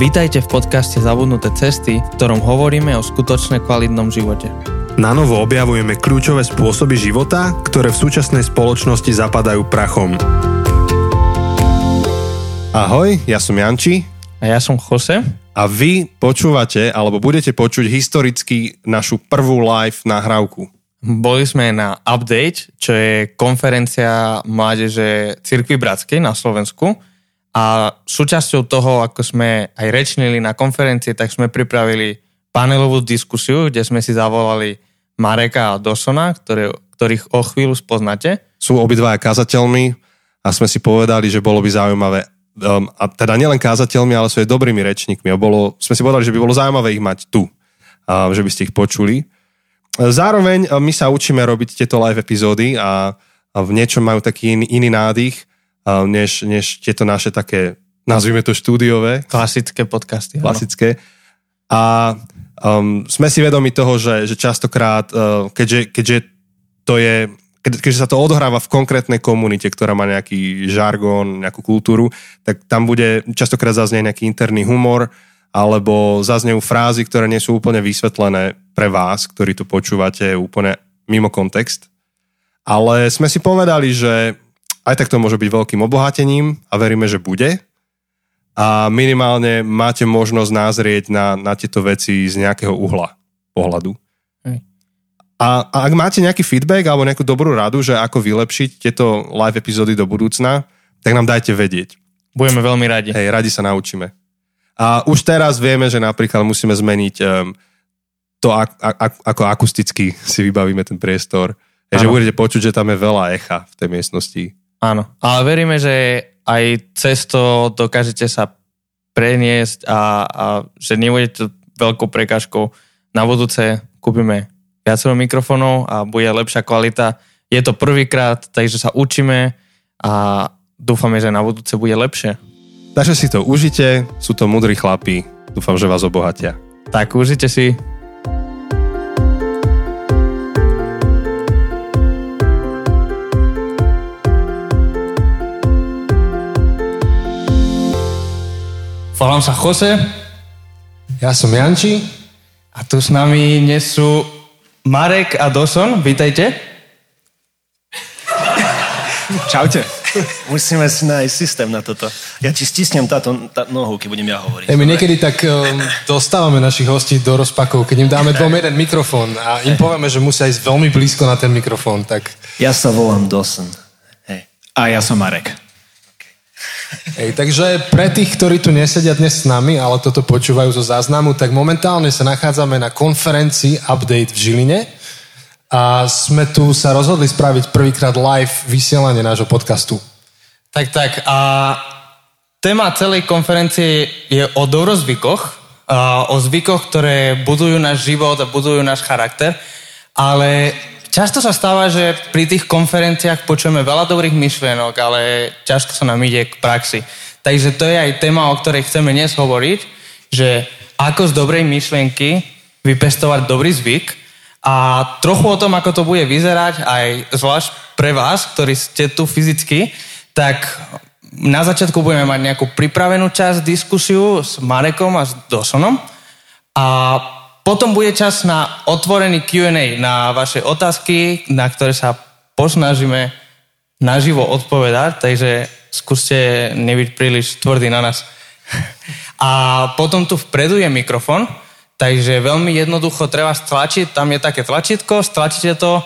Vítajte v podcaste Zabudnuté cesty, v ktorom hovoríme o skutočne kvalitnom živote. Na novo objavujeme kľúčové spôsoby života, ktoré v súčasnej spoločnosti zapadajú prachom. Ahoj, ja som Janči. A ja som Jose. A vy počúvate, alebo budete počuť historicky našu prvú live nahrávku. Boli sme na Update, čo je konferencia mládeže Cirkvy Bratskej na Slovensku a súčasťou toho, ako sme aj rečnili na konferencii, tak sme pripravili panelovú diskusiu, kde sme si zavolali Mareka a Dosona, ktoré, ktorých o chvíľu spoznáte. Sú obidvaja kazateľmi a sme si povedali, že bolo by zaujímavé, um, a teda nielen kázateľmi, ale sú aj dobrými rečníkmi. A bolo, sme si povedali, že by bolo zaujímavé ich mať tu, a, že by ste ich počuli. Zároveň my sa učíme robiť tieto live epizódy a, a v niečom majú taký iný, iný nádych než, než tieto naše také, nazvime to štúdiové. Klasické podcasty. Klasické. A um, sme si vedomi toho, že, že častokrát, uh, keďže, keďže to je keďže sa to odohráva v konkrétnej komunite, ktorá má nejaký žargón, nejakú kultúru, tak tam bude častokrát zaznieť nejaký interný humor, alebo zaznejú frázy, ktoré nie sú úplne vysvetlené pre vás, ktorí to počúvate úplne mimo kontext. Ale sme si povedali, že aj tak to môže byť veľkým obohatením a veríme, že bude. A minimálne máte možnosť názrieť na, na tieto veci z nejakého uhla pohľadu. A, a ak máte nejaký feedback alebo nejakú dobrú radu, že ako vylepšiť tieto live epizódy do budúcna, tak nám dajte vedieť. Budeme veľmi radi. Hej, radi sa naučíme. A už teraz vieme, že napríklad musíme zmeniť um, to, ak, ak, ako akusticky si vybavíme ten priestor. Hej, že budete počuť, že tam je veľa echa v tej miestnosti. Áno, ale veríme, že aj cez to dokážete sa preniesť a, a že nebude to veľkou prekážkou. Na budúce kúpime viacero mikrofónov a bude lepšia kvalita. Je to prvýkrát, takže sa učíme a dúfame, že na budúce bude lepšie. Takže si to užite, sú to mudrí chlapí, dúfam, že vás obohatia. Tak užite si. Volám sa Jose. Ja som Janči. A tu s nami dnes sú Marek a Doson. Vítajte. Čaute. Musíme si nájsť systém na toto. Ja ti stisnem táto tá nohu, keď budem ja hovoriť. Hey, my niekedy tak um, dostávame našich hostí do rozpakov, keď im dáme dvom jeden mikrofón a im povieme, že musia ísť veľmi blízko na ten mikrofón. Tak... Ja sa volám Doson. Hej. A ja som Marek. Hej, takže pre tých, ktorí tu nesedia dnes s nami, ale toto počúvajú zo záznamu, tak momentálne sa nachádzame na konferencii Update v Žiline a sme tu sa rozhodli spraviť prvýkrát live vysielanie nášho podcastu. Tak, tak. A téma celej konferencie je o dobrozvykoch, o zvykoch, ktoré budujú náš život a budujú náš charakter, ale Často sa stáva, že pri tých konferenciách počujeme veľa dobrých myšlienok, ale ťažko sa nám ide k praxi. Takže to je aj téma, o ktorej chceme dnes hovoriť, že ako z dobrej myšlienky vypestovať dobrý zvyk a trochu o tom, ako to bude vyzerať, aj zvlášť pre vás, ktorí ste tu fyzicky, tak na začiatku budeme mať nejakú pripravenú časť diskusiu s Marekom a s Dosonom a potom bude čas na otvorený Q&A, na vaše otázky, na ktoré sa posnažíme naživo odpovedať, takže skúste nebyť príliš tvrdý na nás. A potom tu vpredu je mikrofon, takže veľmi jednoducho treba stlačiť, tam je také tlačítko, stlačíte to,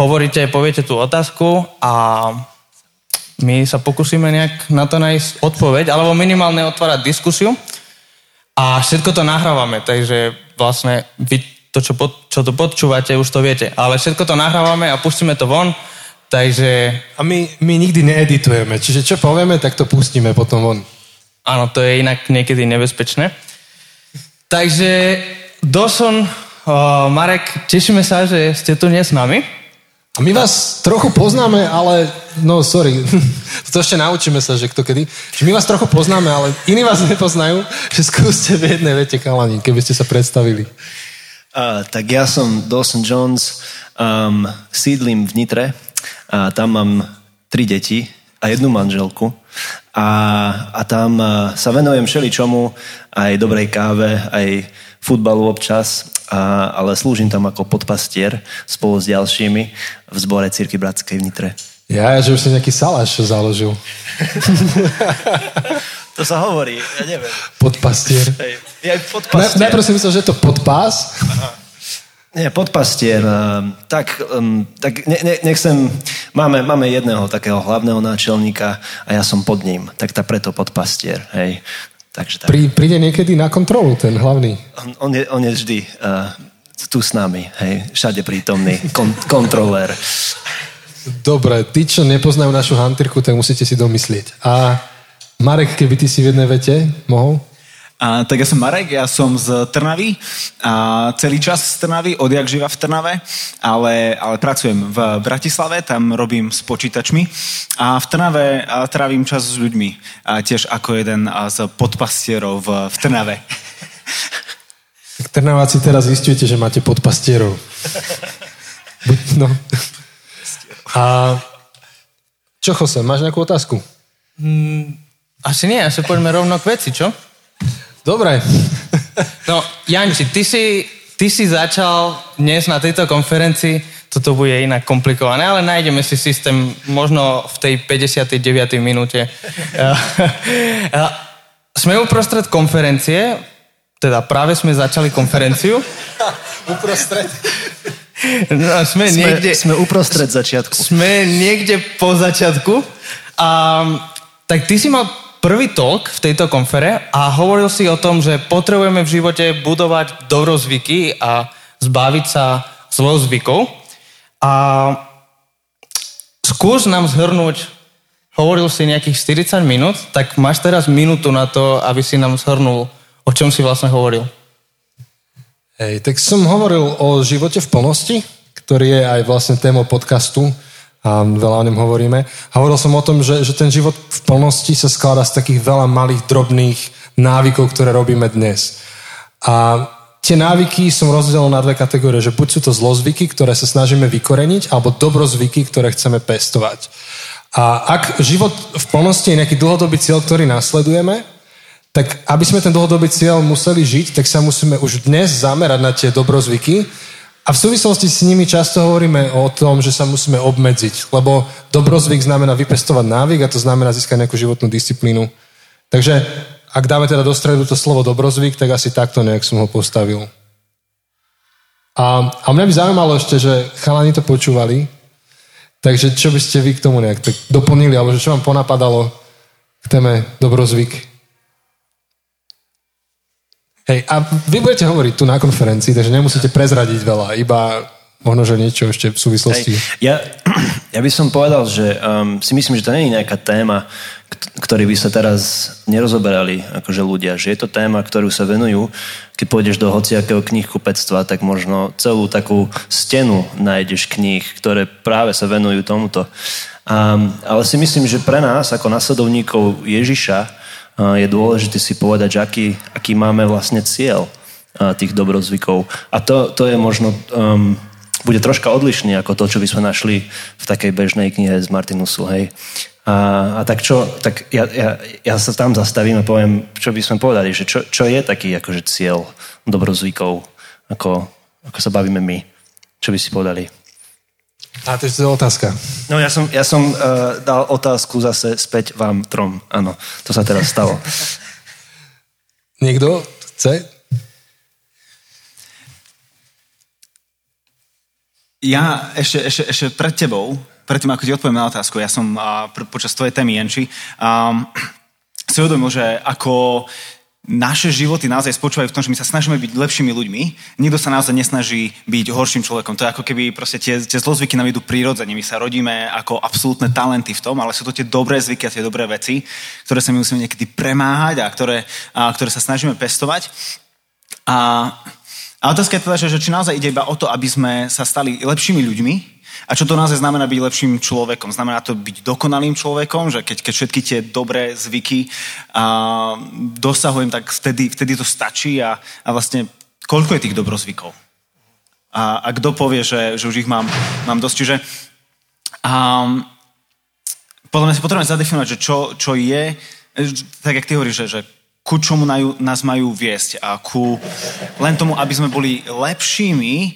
hovoríte, poviete tú otázku a my sa pokúsime nejak na to nájsť odpoveď, alebo minimálne otvárať diskusiu. A všetko to nahrávame, takže vlastne vy to, čo, pod, čo to počúvate, už to viete. Ale všetko to nahrávame a pustíme to von, takže... A my, my nikdy needitujeme, čiže čo povieme, tak to pustíme potom von. Áno, to je inak niekedy nebezpečné. Takže Doson, uh, Marek, tešíme sa, že ste tu dnes s nami. My vás trochu poznáme, ale, no sorry, to ešte naučíme sa, že kto kedy. Že my vás trochu poznáme, ale iní vás nepoznajú, že skúste v jednej vete kalani, keby ste sa predstavili. Uh, tak ja som Dawson Jones, um, sídlim v Nitre a tam mám tri deti a jednu manželku. A, a tam sa venujem všeličomu, aj dobrej káve, aj futbalu občas, a, ale slúžim tam ako podpastier spolu s ďalšími v zbore Círky Bratskej v Nitre. Ja, že už si nejaký saláš založil. to sa hovorí, ja neviem. Podpastier. Hej, ja podpastier. Na, najprv si myslel, že je to podpás. Aha. Nie, podpastier. Um, tak, tak ne, ne, nechcem... Máme, máme jedného takého hlavného náčelníka a ja som pod ním. Tak tá preto podpastier. Hej. Takže tak. Prí, príde niekedy na kontrolu ten hlavný? On, on, je, on je vždy uh, tu s nami. Hej. Všade prítomný. Kon, kontrolér. Dobre, tí, čo nepoznajú našu hantírku, tak musíte si domyslieť. A Marek, keby ty si v jednej vete mohol? A, tak ja som Marek, ja som z Trnavy a celý čas z Trnavy, odjak živa v Trnave, ale, ale pracujem v Bratislave, tam robím s počítačmi a v Trnave a trávim čas s ľuďmi, a tiež ako jeden z podpastierov v, v Trnave. Tak Trnaváci teraz zistujete, že máte podpastierov. no. A čo, Jose, máš nejakú otázku? Mm, asi nie, asi poďme rovno k veci, čo? Dobre. No, Janči, ty si, ty si začal dnes na tejto konferencii, toto bude inak komplikované, ale nájdeme si systém možno v tej 59. minúte. sme uprostred konferencie, teda práve sme začali konferenciu. uprostred? No, sme, sme, niekde, sme uprostred začiatku. Sme niekde po začiatku. A, tak ty si mal prvý talk v tejto konfere a hovoril si o tom, že potrebujeme v živote budovať dobrozvyky a zbaviť sa zlozvykov. A skús nám zhrnúť, hovoril si nejakých 40 minút, tak máš teraz minútu na to, aby si nám zhrnul, o čom si vlastne hovoril. Hej, tak som hovoril o živote v plnosti, ktorý je aj vlastne témou podcastu a veľa o ňom hovoríme. Hovoril som o tom, že, že ten život v plnosti sa skladá z takých veľa malých, drobných návykov, ktoré robíme dnes. A tie návyky som rozdelil na dve kategórie, že buď sú to zlozvyky, ktoré sa snažíme vykoreniť, alebo dobrozvyky, ktoré chceme pestovať. A ak život v plnosti je nejaký dlhodobý cieľ, ktorý nasledujeme, tak aby sme ten dlhodobý cieľ museli žiť, tak sa musíme už dnes zamerať na tie dobrozvyky, a v súvislosti s nimi často hovoríme o tom, že sa musíme obmedziť, lebo dobrozvyk znamená vypestovať návyk a to znamená získať nejakú životnú disciplínu. Takže ak dáme teda do stredu to slovo dobrozvyk, tak asi takto nejak som ho postavil. A, a mňa by zaujímalo ešte, že chalani to počúvali, takže čo by ste vy k tomu nejak tak doplnili, alebo že čo vám ponapadalo k téme dobrozvyk? Hej, a vy budete hovoriť tu na konferencii, takže nemusíte prezradiť veľa, iba možno, že niečo ešte v súvislosti. Hej, ja, ja by som povedal, že um, si myslím, že to nie je nejaká téma, ktorý by sa teraz nerozoberali akože ľudia, že je to téma, ktorú sa venujú. Keď pôjdeš do hociakého knihkupectva, tak možno celú takú stenu nájdeš kníh, ktoré práve sa venujú tomuto. Um, ale si myslím, že pre nás, ako nasledovníkov Ježiša, je dôležité si povedať, že aký, aký máme vlastne cieľ tých dobrozvykov. A to, to je možno, um, bude troška odlišný ako to, čo by sme našli v takej bežnej knihe z Martinusu, hej. A, a tak čo, tak ja, ja, ja sa tam zastavím a poviem, čo by sme povedali, že čo, čo je taký akože cieľ dobrozvykov, ako, ako sa bavíme my. Čo by si povedali? A to je otázka. No ja som, ja som uh, dal otázku zase späť vám trom. Áno, to sa teraz stalo. Niekto chce? Ja ešte, ešte, ešte pred tebou, predtým ako ti odpoviem na otázku, ja som uh, počas tvojej témy Jenči, um, si uvedomil, že ako naše životy naozaj spočívajú v tom, že my sa snažíme byť lepšími ľuďmi. Nikto sa naozaj nesnaží byť horším človekom. To je ako keby proste tie, tie zlozvyky nám idú prirodzene. My sa rodíme ako absolútne talenty v tom, ale sú to tie dobré zvyky a tie dobré veci, ktoré sa my musíme niekedy premáhať a ktoré, a ktoré sa snažíme pestovať. A, a otázka je teda, že, že či naozaj ide iba o to, aby sme sa stali lepšími ľuďmi, a čo to naozaj znamená byť lepším človekom? Znamená to byť dokonalým človekom, že keď, keď všetky tie dobré zvyky a, dosahujem, tak vtedy, vtedy to stačí a, a vlastne koľko je tých dobrozvykov? A, a kto povie, že, že už ich mám, mám dosť? Čiže a, podľa mňa si potrebujeme zadefinovať, že čo, čo je, tak jak ty hovoríš, že, že ku čomu nás majú viesť a ku len tomu, aby sme boli lepšími,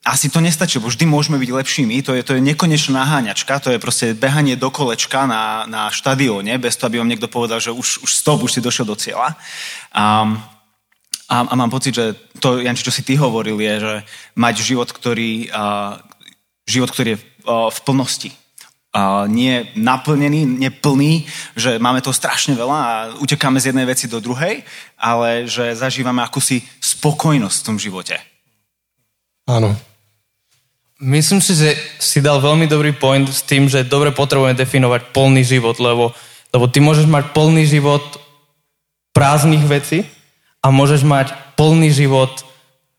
asi to nestačí, lebo vždy môžeme byť lepšími. To je, to je nekonečná naháňačka, to je proste behanie do kolečka na, na štadióne, bez toho, aby vám niekto povedal, že už, už stop, už si došiel do cieľa. A, a, a mám pocit, že to, Janči, čo si ty hovoril, je, že mať život, ktorý, a, život, ktorý je a, v plnosti nie naplnený, neplný, že máme to strašne veľa a utekáme z jednej veci do druhej, ale že zažívame akúsi spokojnosť v tom živote. Áno. Myslím si, že si dal veľmi dobrý point s tým, že dobre potrebujeme definovať plný život, lebo, lebo ty môžeš mať plný život prázdnych vecí a môžeš mať plný život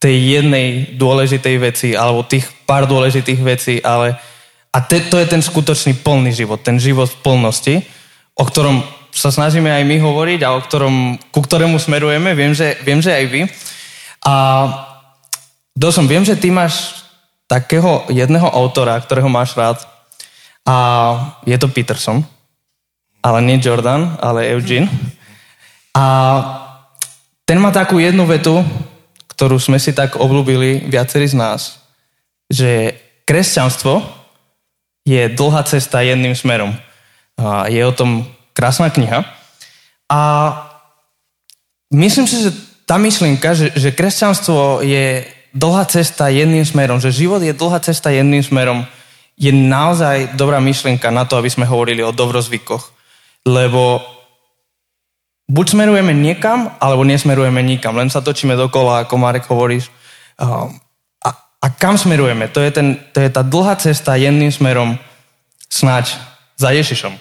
tej jednej dôležitej veci alebo tých pár dôležitých vecí, ale a te, to je ten skutočný plný život, ten život v plnosti, o ktorom sa snažíme aj my hovoriť a o ktorom, ku ktorému smerujeme, viem, že, viem, že aj vy. A Dosom, viem, že ty máš takého jedného autora, ktorého máš rád a je to Peterson, ale nie Jordan, ale Eugene. A ten má takú jednu vetu, ktorú sme si tak obľúbili viacerí z nás, že kresťanstvo je dlhá cesta jedným smerom. A je o tom krásna kniha. A myslím si, že tá myšlienka, že, že kresťanstvo je dlhá cesta jedným smerom, že život je dlhá cesta jedným smerom, je naozaj dobrá myšlienka na to, aby sme hovorili o dobrozvykoch. Lebo buď smerujeme niekam, alebo nesmerujeme nikam. Len sa točíme dokola, ako Marek hovoríš. A kam smerujeme? To je, ten, to je tá dlhá cesta jedným smerom snáď za Ježišom.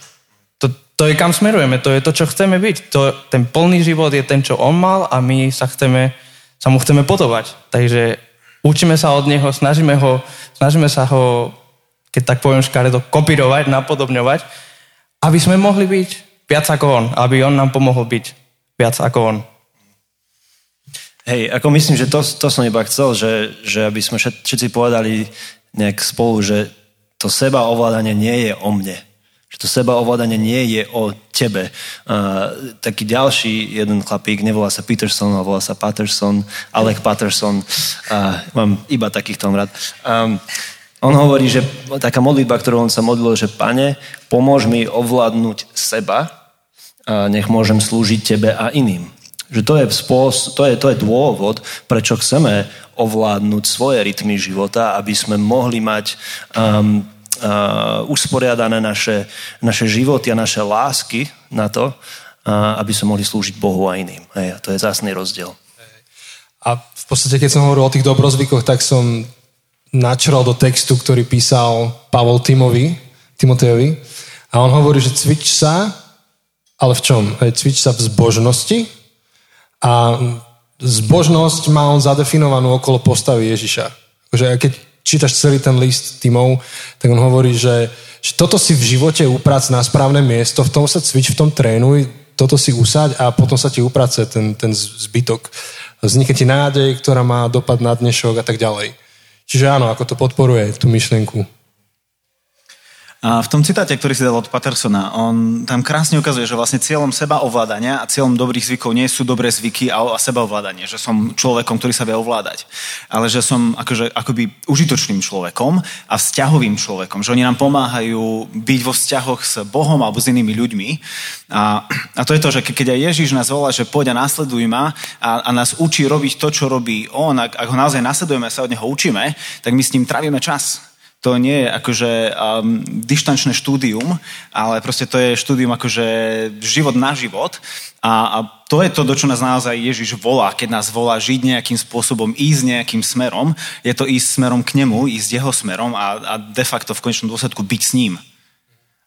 To je kam smerujeme, to je to, čo chceme byť. To, ten plný život je ten, čo on mal a my sa, chceme, sa mu chceme podobať. Takže učíme sa od neho, snažíme, ho, snažíme sa ho, keď tak poviem škaredo, kopírovať, napodobňovať, aby sme mohli byť viac ako on, aby on nám pomohol byť viac ako on. Hej, ako myslím, že to, to som iba chcel, že, že aby sme všetci povedali nejak spolu, že to seba ovládanie nie je o mne. Že to seba ovládanie nie je o tebe. Uh, taký ďalší jeden chlapík, nevolá sa Peterson, ale volá sa Patterson, Alec Patterson. Uh, mám iba takýchto rád. Um, on hovorí, že taká modlitba, ktorú on sa modlil, že pane, pomôž mi ovládnuť seba, a nech môžem slúžiť tebe a iným. Že to je, spôsob, to, je, to je dôvod, prečo chceme ovládnuť svoje rytmy života, aby sme mohli mať um, usporiadané naše, naše životy a naše lásky na to, aby sme mohli slúžiť Bohu a iným. Hej, a to je zásny rozdiel. A v podstate, keď som hovoril o tých dobrozvykoch, tak som načral do textu, ktorý písal Pavol Timovi, Timotejovi. A on hovorí, že cvič sa, ale v čom? Cvič sa v zbožnosti, a zbožnosť má on zadefinovanú okolo postavy Ježiša. Akože keď čítaš celý ten list Timov, tak on hovorí, že, že toto si v živote uprac na správne miesto, v tom sa cvič, v tom trénuj, toto si usaď a potom sa ti uprace ten, ten zbytok. Vznikne ti nádej, ktorá má dopad na dnešok a tak ďalej. Čiže áno, ako to podporuje tú myšlienku. A v tom citáte, ktorý si dal od Pattersona, on tam krásne ukazuje, že vlastne cieľom seba ovládania a cieľom dobrých zvykov nie sú dobré zvyky a, a seba ovládanie, že som človekom, ktorý sa vie ovládať, ale že som akože, akoby užitočným človekom a vzťahovým človekom, že oni nám pomáhajú byť vo vzťahoch s Bohom alebo s inými ľuďmi. A, a to je to, že keď aj Ježiš nás volá, že poď a nasleduj ma a, a nás učí robiť to, čo robí on, ak, ak ho naozaj nasledujeme a sa od neho učíme, tak my s ním trávime čas to nie je akože um, dištančné štúdium, ale proste to je štúdium akože život na život. A, a to je to, do čo nás naozaj Ježiš volá, keď nás volá žiť nejakým spôsobom, ísť nejakým smerom. Je to ísť smerom k nemu, ísť jeho smerom a, a de facto v konečnom dôsledku byť s ním.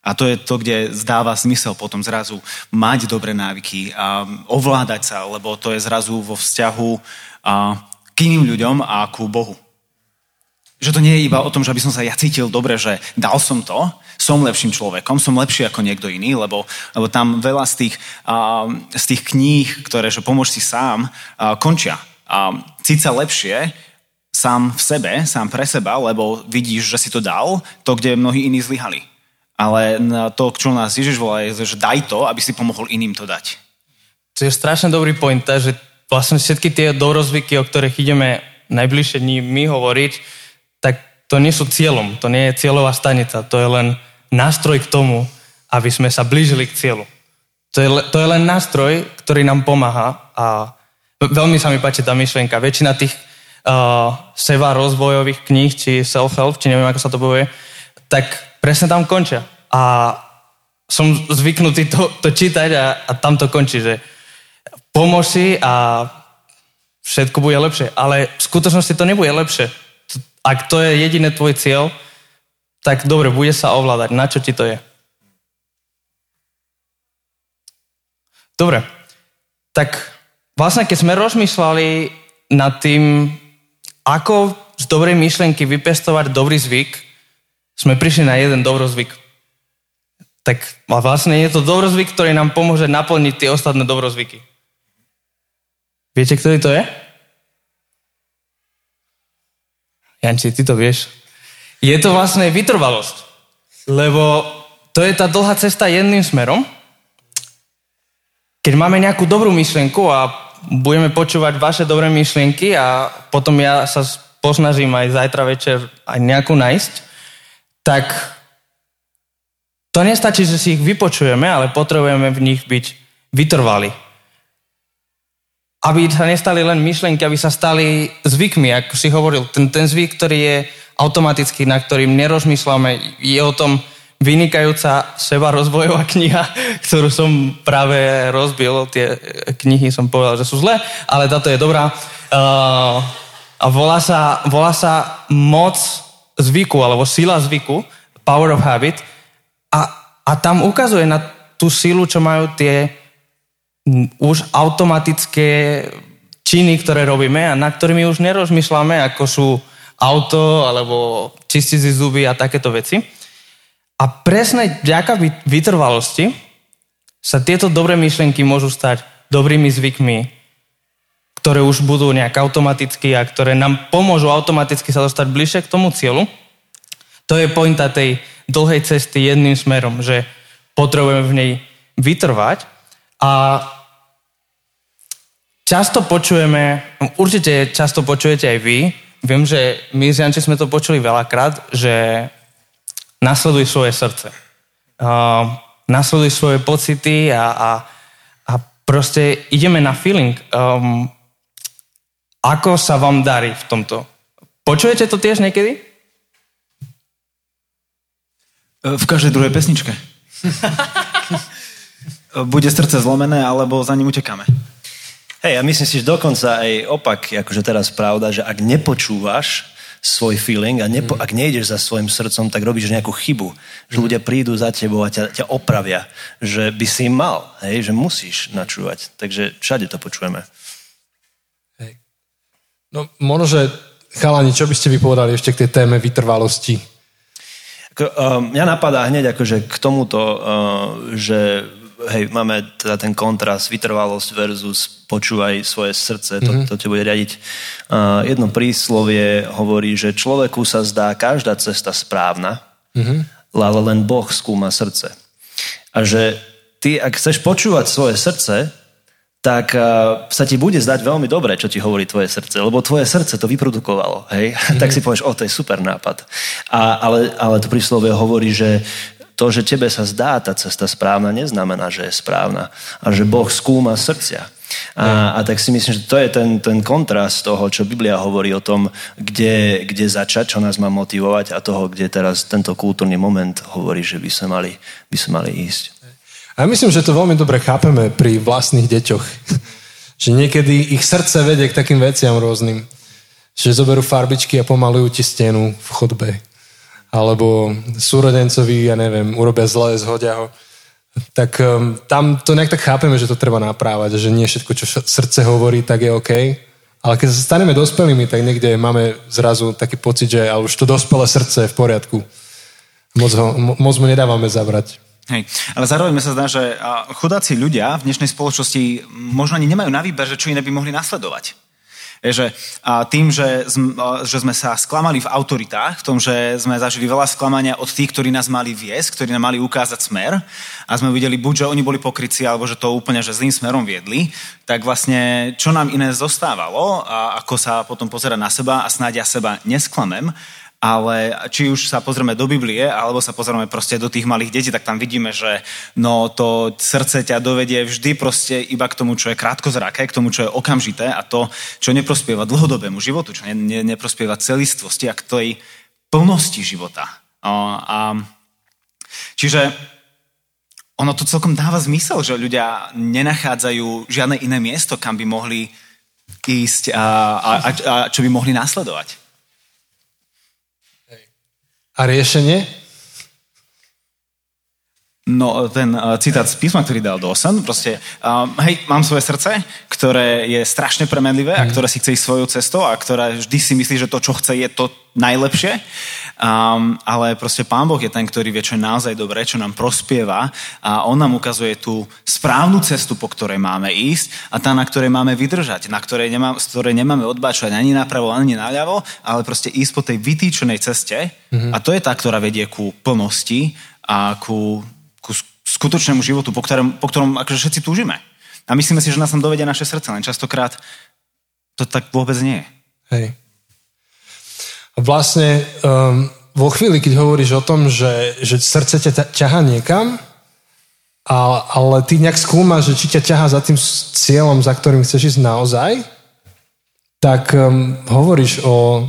A to je to, kde zdáva zmysel potom zrazu mať dobré návyky a ovládať sa, lebo to je zrazu vo vzťahu a, k iným ľuďom a ku Bohu. Že to nie je iba o tom, že aby som sa ja cítil dobre, že dal som to, som lepším človekom, som lepší ako niekto iný, lebo, lebo tam veľa z tých, uh, tých kníh, ktoré, že pomôž si sám, uh, končia. Uh, cíť sa lepšie sám v sebe, sám pre seba, lebo vidíš, že si to dal, to, kde mnohí iní zlyhali. Ale to, čomu nás Ježiš volá, je, že daj to, aby si pomohol iným to dať. To je strašne dobrý point, že vlastne všetky tie dorozvyky, o ktorých ideme najbližšie dní my hovoriť, to nie sú cieľom, to nie je cieľová stanica, to je len nástroj k tomu, aby sme sa blížili k cieľu. To je, to je len nástroj, ktorý nám pomáha a veľmi sa mi páči tá myšlienka. Väčšina tých uh, seba rozvojových kníh, či self-help, či neviem, ako sa to povie, tak presne tam končia. A som zvyknutý to, to čítať a, a tam to končí, že pomôž si a všetko bude lepšie. Ale v skutočnosti to nebude lepšie. Ak to je jediný tvoj cieľ, tak dobre, bude sa ovládať. Na čo ti to je? Dobre, tak vlastne keď sme rozmýšľali nad tým, ako z dobrej myšlenky vypestovať dobrý zvyk, sme prišli na jeden dobrozvyk. Tak vlastne je to dobrozvyk, ktorý nám pomôže naplniť tie ostatné dobrozvyky. Viete, ktorý to je? Janči, ty to vieš. Je to vlastne vytrvalosť. Lebo to je tá dlhá cesta jedným smerom, keď máme nejakú dobrú myšlienku a budeme počúvať vaše dobré myšlienky a potom ja sa posnažím aj zajtra večer aj nejakú nájsť, tak to nestačí, že si ich vypočujeme, ale potrebujeme v nich byť vytrvali. Aby sa nestali len myšlienky, aby sa stali zvykmi, ako si hovoril. Ten, ten zvyk, ktorý je automatický, na ktorým nerozmýšľame, je o tom, vynikajúca seba rozvojová kniha, ktorú som práve rozbil. Tie knihy som povedal, že sú zlé, ale táto je dobrá. Uh, a volá sa, volá sa Moc zvyku, alebo Sila zvyku, Power of Habit. A, a tam ukazuje na tú silu, čo majú tie už automatické činy, ktoré robíme a na ktorými už nerozmýšľame, ako sú auto, alebo čistiť si zuby a takéto veci. A presne vďaka vytrvalosti sa tieto dobré myšlienky môžu stať dobrými zvykmi, ktoré už budú nejak automaticky a ktoré nám pomôžu automaticky sa dostať bližšie k tomu cieľu. To je pointa tej dlhej cesty jedným smerom, že potrebujeme v nej vytrvať a často počujeme, určite často počujete aj vy, viem, že my s Janči sme to počuli veľakrát, že nasleduj svoje srdce. Uh, nasleduj svoje pocity a, a, a proste ideme na feeling. Um, ako sa vám darí v tomto? Počujete to tiež niekedy? V každej druhej pesničke. Bude srdce zlomené, alebo za ním utekáme. Hej, ja myslím si, že dokonca aj opak, akože teraz pravda, že ak nepočúvaš svoj feeling a nepo, mm. ak nejdeš za svojim srdcom, tak robíš nejakú chybu. Že mm. ľudia prídu za tebou a ťa, ťa opravia. Že by si mal, hej, že musíš načúvať. Takže všade to počujeme. Hej. No možno, že chalani, čo by ste vypovedali ešte k tej téme vytrvalosti? Um, mňa napadá hneď akože k tomuto, uh, že hej, máme teda ten kontrast, vytrvalosť versus počúvaj svoje srdce, to, mm-hmm. to te bude riadiť. Uh, jedno príslovie hovorí, že človeku sa zdá každá cesta správna, mm-hmm. ale len Boh skúma srdce. A že ty, ak chceš počúvať svoje srdce, tak uh, sa ti bude zdať veľmi dobre, čo ti hovorí tvoje srdce, lebo tvoje srdce to vyprodukovalo, hej? Mm-hmm. tak si povieš, o, to je super nápad. A, ale, ale to príslovie hovorí, že to, že tebe sa zdá tá cesta správna, neznamená, že je správna. A že Boh skúma srdcia. A, a tak si myslím, že to je ten, ten kontrast toho, čo Biblia hovorí o tom, kde, kde začať, čo nás má motivovať a toho, kde teraz tento kultúrny moment hovorí, že by sme mali, by sme mali ísť. A myslím, že to veľmi dobre chápeme pri vlastných deťoch. že niekedy ich srdce vedie k takým veciam rôznym. Že zoberú farbičky a pomalujú ti stenu v chodbe alebo súrodencovi, ja neviem, urobia zle, zhodia ho, tak um, tam to nejak tak chápeme, že to treba naprávať, že nie všetko, čo srdce hovorí, tak je OK. Ale keď sa staneme dospelými, tak niekde máme zrazu taký pocit, že ale už to dospelé srdce je v poriadku. Moc, ho, moc mu nedávame zabrať. Hej, ale zároveň sa zdá, že chudáci ľudia v dnešnej spoločnosti možno ani nemajú na výber, že čo iné by mohli nasledovať. Je, že a tým, že, že sme sa sklamali v autoritách, v tom, že sme zažili veľa sklamania od tých, ktorí nás mali viesť, ktorí nám mali ukázať smer a sme videli buď, že oni boli pokryci, alebo že to úplne že zlým smerom viedli, tak vlastne čo nám iné zostávalo a ako sa potom pozerať na seba a snáď ja seba nesklamem, ale či už sa pozrieme do Biblie, alebo sa pozrieme proste do tých malých detí, tak tam vidíme, že no to srdce ťa dovedie vždy proste iba k tomu, čo je krátkozraké, k tomu, čo je okamžité a to, čo neprospieva dlhodobému životu, čo ne, ne, neprospieva celistvosti a k tej plnosti života. O, a, čiže ono to celkom dáva zmysel, že ľudia nenachádzajú žiadne iné miesto, kam by mohli ísť a, a, a, a čo by mohli nasledovať. A riešenie? No, ten uh, citát z písma, ktorý dal Dawson, proste, um, hej, mám svoje srdce, ktoré je strašne premenlivé a mhm. ktoré si chce ísť svojou cestou a ktoré vždy si myslí, že to, čo chce, je to najlepšie. Um, ale proste Pán Boh je ten, ktorý vie, čo je naozaj dobré, čo nám prospieva a On nám ukazuje tú správnu cestu, po ktorej máme ísť a tá, na ktorej máme vydržať, na ktorej nemá, z ktorej nemáme odbáčať ani napravo, ani naľavo, ale proste ísť po tej vytýčenej ceste mm-hmm. a to je tá, ktorá vedie ku plnosti a ku ku skutočnému životu, po ktorom, po ktorom akože všetci túžime. A myslíme si, že nás tam dovedia naše srdce, len častokrát to tak vôbec nie je. Hej. A vlastne um, vo chvíli, keď hovoríš o tom, že, že srdce ťa ťaha niekam, a, ale ty nejak skúmaš, že či ťa ťaha za tým cieľom, za ktorým chceš ísť naozaj, tak um, hovoríš o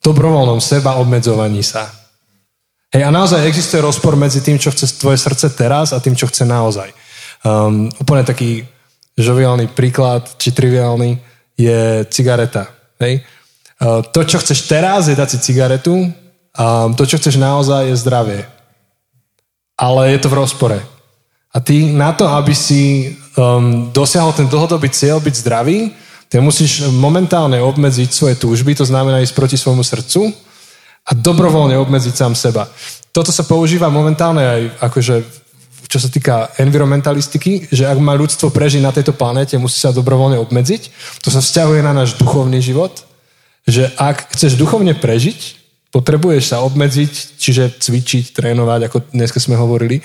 dobrovoľnom seba obmedzovaní sa. Hej, a naozaj existuje rozpor medzi tým, čo chce tvoje srdce teraz a tým, čo chce naozaj. Um, úplne taký žoviálny príklad, či triviálny, je cigareta. Hej? Uh, to, čo chceš teraz, je dať si cigaretu, a to, čo chceš naozaj, je zdravie. Ale je to v rozpore. A ty na to, aby si um, dosiahol ten dlhodobý cieľ byť zdravý, ty musíš momentálne obmedziť svoje túžby, to znamená ísť proti svojmu srdcu, a dobrovoľne obmedziť sám seba. Toto sa používa momentálne aj akože čo sa týka environmentalistiky, že ak má ľudstvo prežiť na tejto planéte, musí sa dobrovoľne obmedziť. To sa vzťahuje na náš duchovný život, že ak chceš duchovne prežiť, potrebuješ sa obmedziť, čiže cvičiť, trénovať, ako dneska sme hovorili.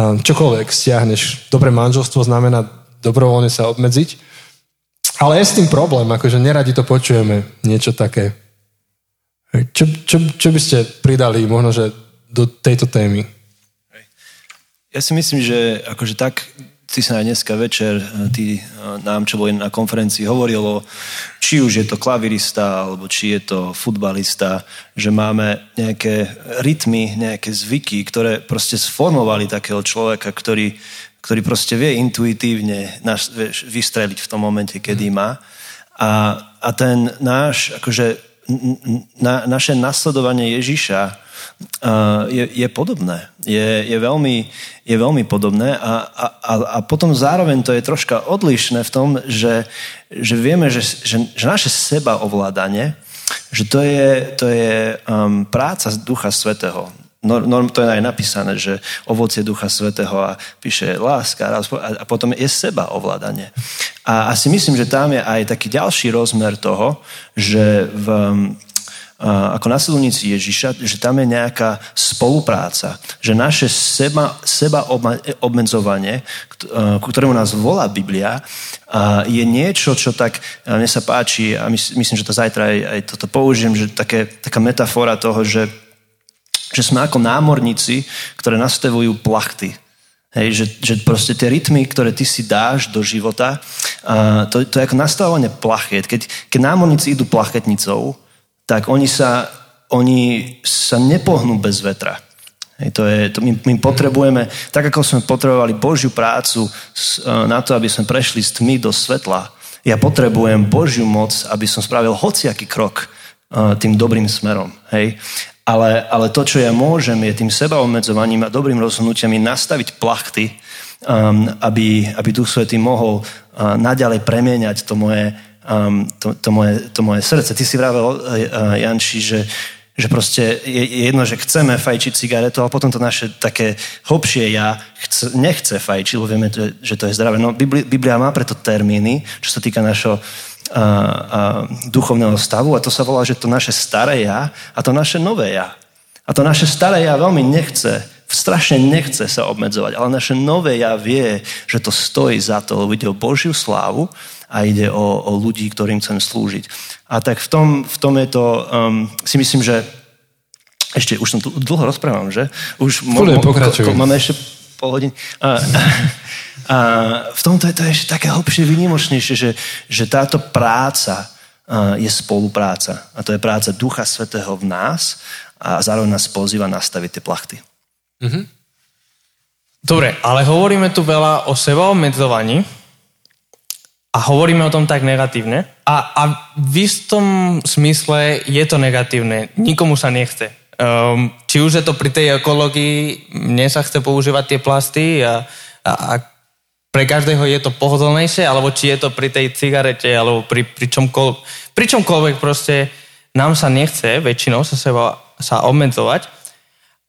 Čokoľvek stiahneš. Dobré manželstvo znamená dobrovoľne sa obmedziť. Ale je s tým problém, akože neradi to počujeme, niečo také. Čo, čo, čo by ste pridali možno, že do tejto témy? Ja si myslím, že akože tak si sa aj dneska večer eh, tí eh, nám, čo boli na konferencii, hovorilo, či už je to klavirista, alebo či je to futbalista, že máme nejaké rytmy, nejaké zvyky, ktoré proste sformovali takého človeka, ktorý, ktorý proste vie intuitívne nás, vieš, vystreliť v tom momente, kedy má. A, a ten náš, akože na, naše nasledovanie Ježiša je, je podobné. Je, je, veľmi, je veľmi podobné a, a, a potom zároveň to je troška odlišné v tom, že, že vieme, že, že, že naše seba ovládanie, že to je, to je um, práca Ducha Svetého. Norm, to je aj napísané, že ovocie Ducha Svetého a píše láska a potom je seba ovládanie. A, a si myslím, že tam je aj taký ďalší rozmer toho, že v, ako nasledovníci Ježiša, že tam je nejaká spolupráca, že naše seba, seba obmedzovanie, ku ktorému nás volá Biblia, je niečo, čo tak mne sa páči a myslím, že to zajtra aj, aj toto použijem, že také, taká metafora toho, že že sme ako námorníci, ktoré nastavujú plachty. Hej, že, že proste tie rytmy, ktoré ty si dáš do života, uh, to, to je ako nastavovanie plachet. Keď, keď námorníci idú plachetnicou, tak oni sa, oni sa nepohnú bez vetra. Hej, to je, to my, my potrebujeme, tak ako sme potrebovali Božiu prácu s, uh, na to, aby sme prešli z tmy do svetla, ja potrebujem Božiu moc, aby som spravil hociaký krok uh, tým dobrým smerom. Hej? Ale, ale to, čo ja môžem, je tým sebaobmedzovaním a dobrým rozhodnutiam nastaviť plachty, um, aby, aby Duch Svetý mohol uh, naďalej premieňať to moje, um, to, to, moje, to moje srdce. Ty si vravel, uh, Janči, že, že proste je, je jedno, že chceme fajčiť cigaretu, ale potom to naše také hlbšie ja chce, nechce fajčiť, lebo vieme, že to je zdravé. No, Biblia, má preto termíny, čo sa týka našho duchovného stavu a to sa volá, že to naše staré ja a to naše nové ja. A to naše staré ja veľmi nechce, strašne nechce sa obmedzovať, ale naše nové ja vie, že to stojí za to, lebo ide o Božiu slávu a ide o, o ľudí, ktorým chcem slúžiť. A tak v tom, v tom je to, um, si myslím, že ešte, už som tu dlho rozprávam, že? Už mo, mo, máme ešte pol hodiny. A, a v tomto je to ešte také hlbšie, vynimočnejšie, že, že táto práca je spolupráca. A to je práca Ducha Svetého v nás a zároveň nás pozýva nastaviť tie plachty. Mm-hmm. Dobre, ale hovoríme tu veľa o seba obmedzovaní a hovoríme o tom tak negatívne a, a v istom smysle je to negatívne. Nikomu sa nechce. Um, či už je to pri tej ekológii, mne sa chce používať tie plasty a, a, a pre každého je to pohodlnejšie, alebo či je to pri tej cigarete, alebo pri, pri, čomkoľvek, pri čomkoľvek proste nám sa nechce väčšinou sa seba sa obmedzovať,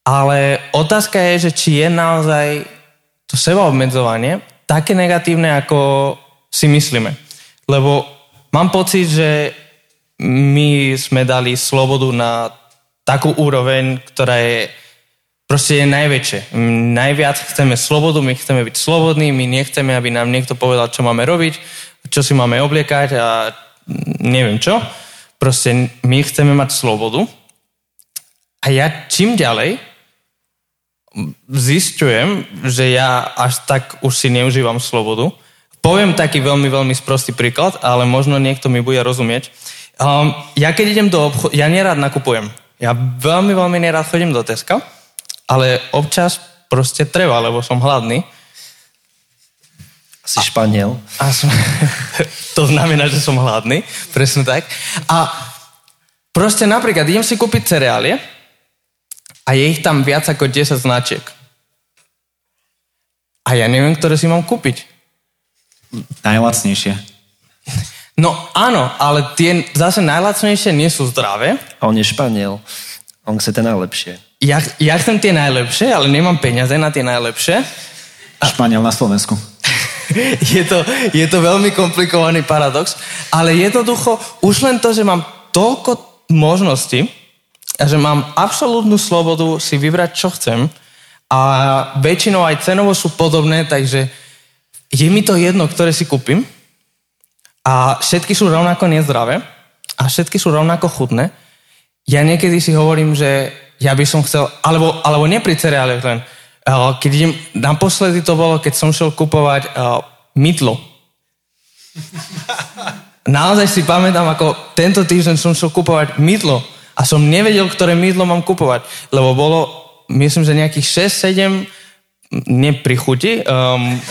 ale otázka je, že či je naozaj to seba obmedzovanie také negatívne, ako si myslíme. Lebo mám pocit, že my sme dali slobodu na takú úroveň, ktorá je proste je najväčšie. Najviac chceme slobodu, my chceme byť slobodní, my nechceme, aby nám niekto povedal, čo máme robiť, čo si máme obliekať a neviem čo. Proste my chceme mať slobodu. A ja čím ďalej zistujem, že ja až tak už si neužívam slobodu. Poviem taký veľmi, veľmi sprostý príklad, ale možno niekto mi bude rozumieť. Um, ja keď idem do obchodu, ja nerad nakupujem. Ja veľmi, veľmi nerad chodím do Teska, ale občas proste treba, lebo som hladný. Si Španiel. A som, to znamená, že som hladný, presne tak. A proste napríklad idem si kúpiť cereálie a je ich tam viac ako 10 značiek. A ja neviem, ktoré si mám kúpiť. Najlacnejšie. No áno, ale tie zase najlacnejšie nie sú zdravé. A on je Španiel. On chce tie najlepšie. Ja, ja chcem tie najlepšie, ale nemám peniaze na tie najlepšie. A... Španiel na Slovensku. je, to, je to veľmi komplikovaný paradox, ale jednoducho už len to, že mám toľko možností a že mám absolútnu slobodu si vybrať, čo chcem a väčšinou aj cenovo sú podobné, takže je mi to jedno, ktoré si kúpim a všetky sú rovnako nezdravé a všetky sú rovnako chudné. Ja niekedy si hovorím, že ja by som chcel, alebo, alebo nie pri cereáliach len, keď idem, naposledy to bolo, keď som šiel kupovať uh, mydlo. Naozaj si pamätám, ako tento týždeň som šiel kupovať mydlo a som nevedel, ktoré mydlo mám kupovať, lebo bolo, myslím, že nejakých 6-7 nie pri chuti. Um,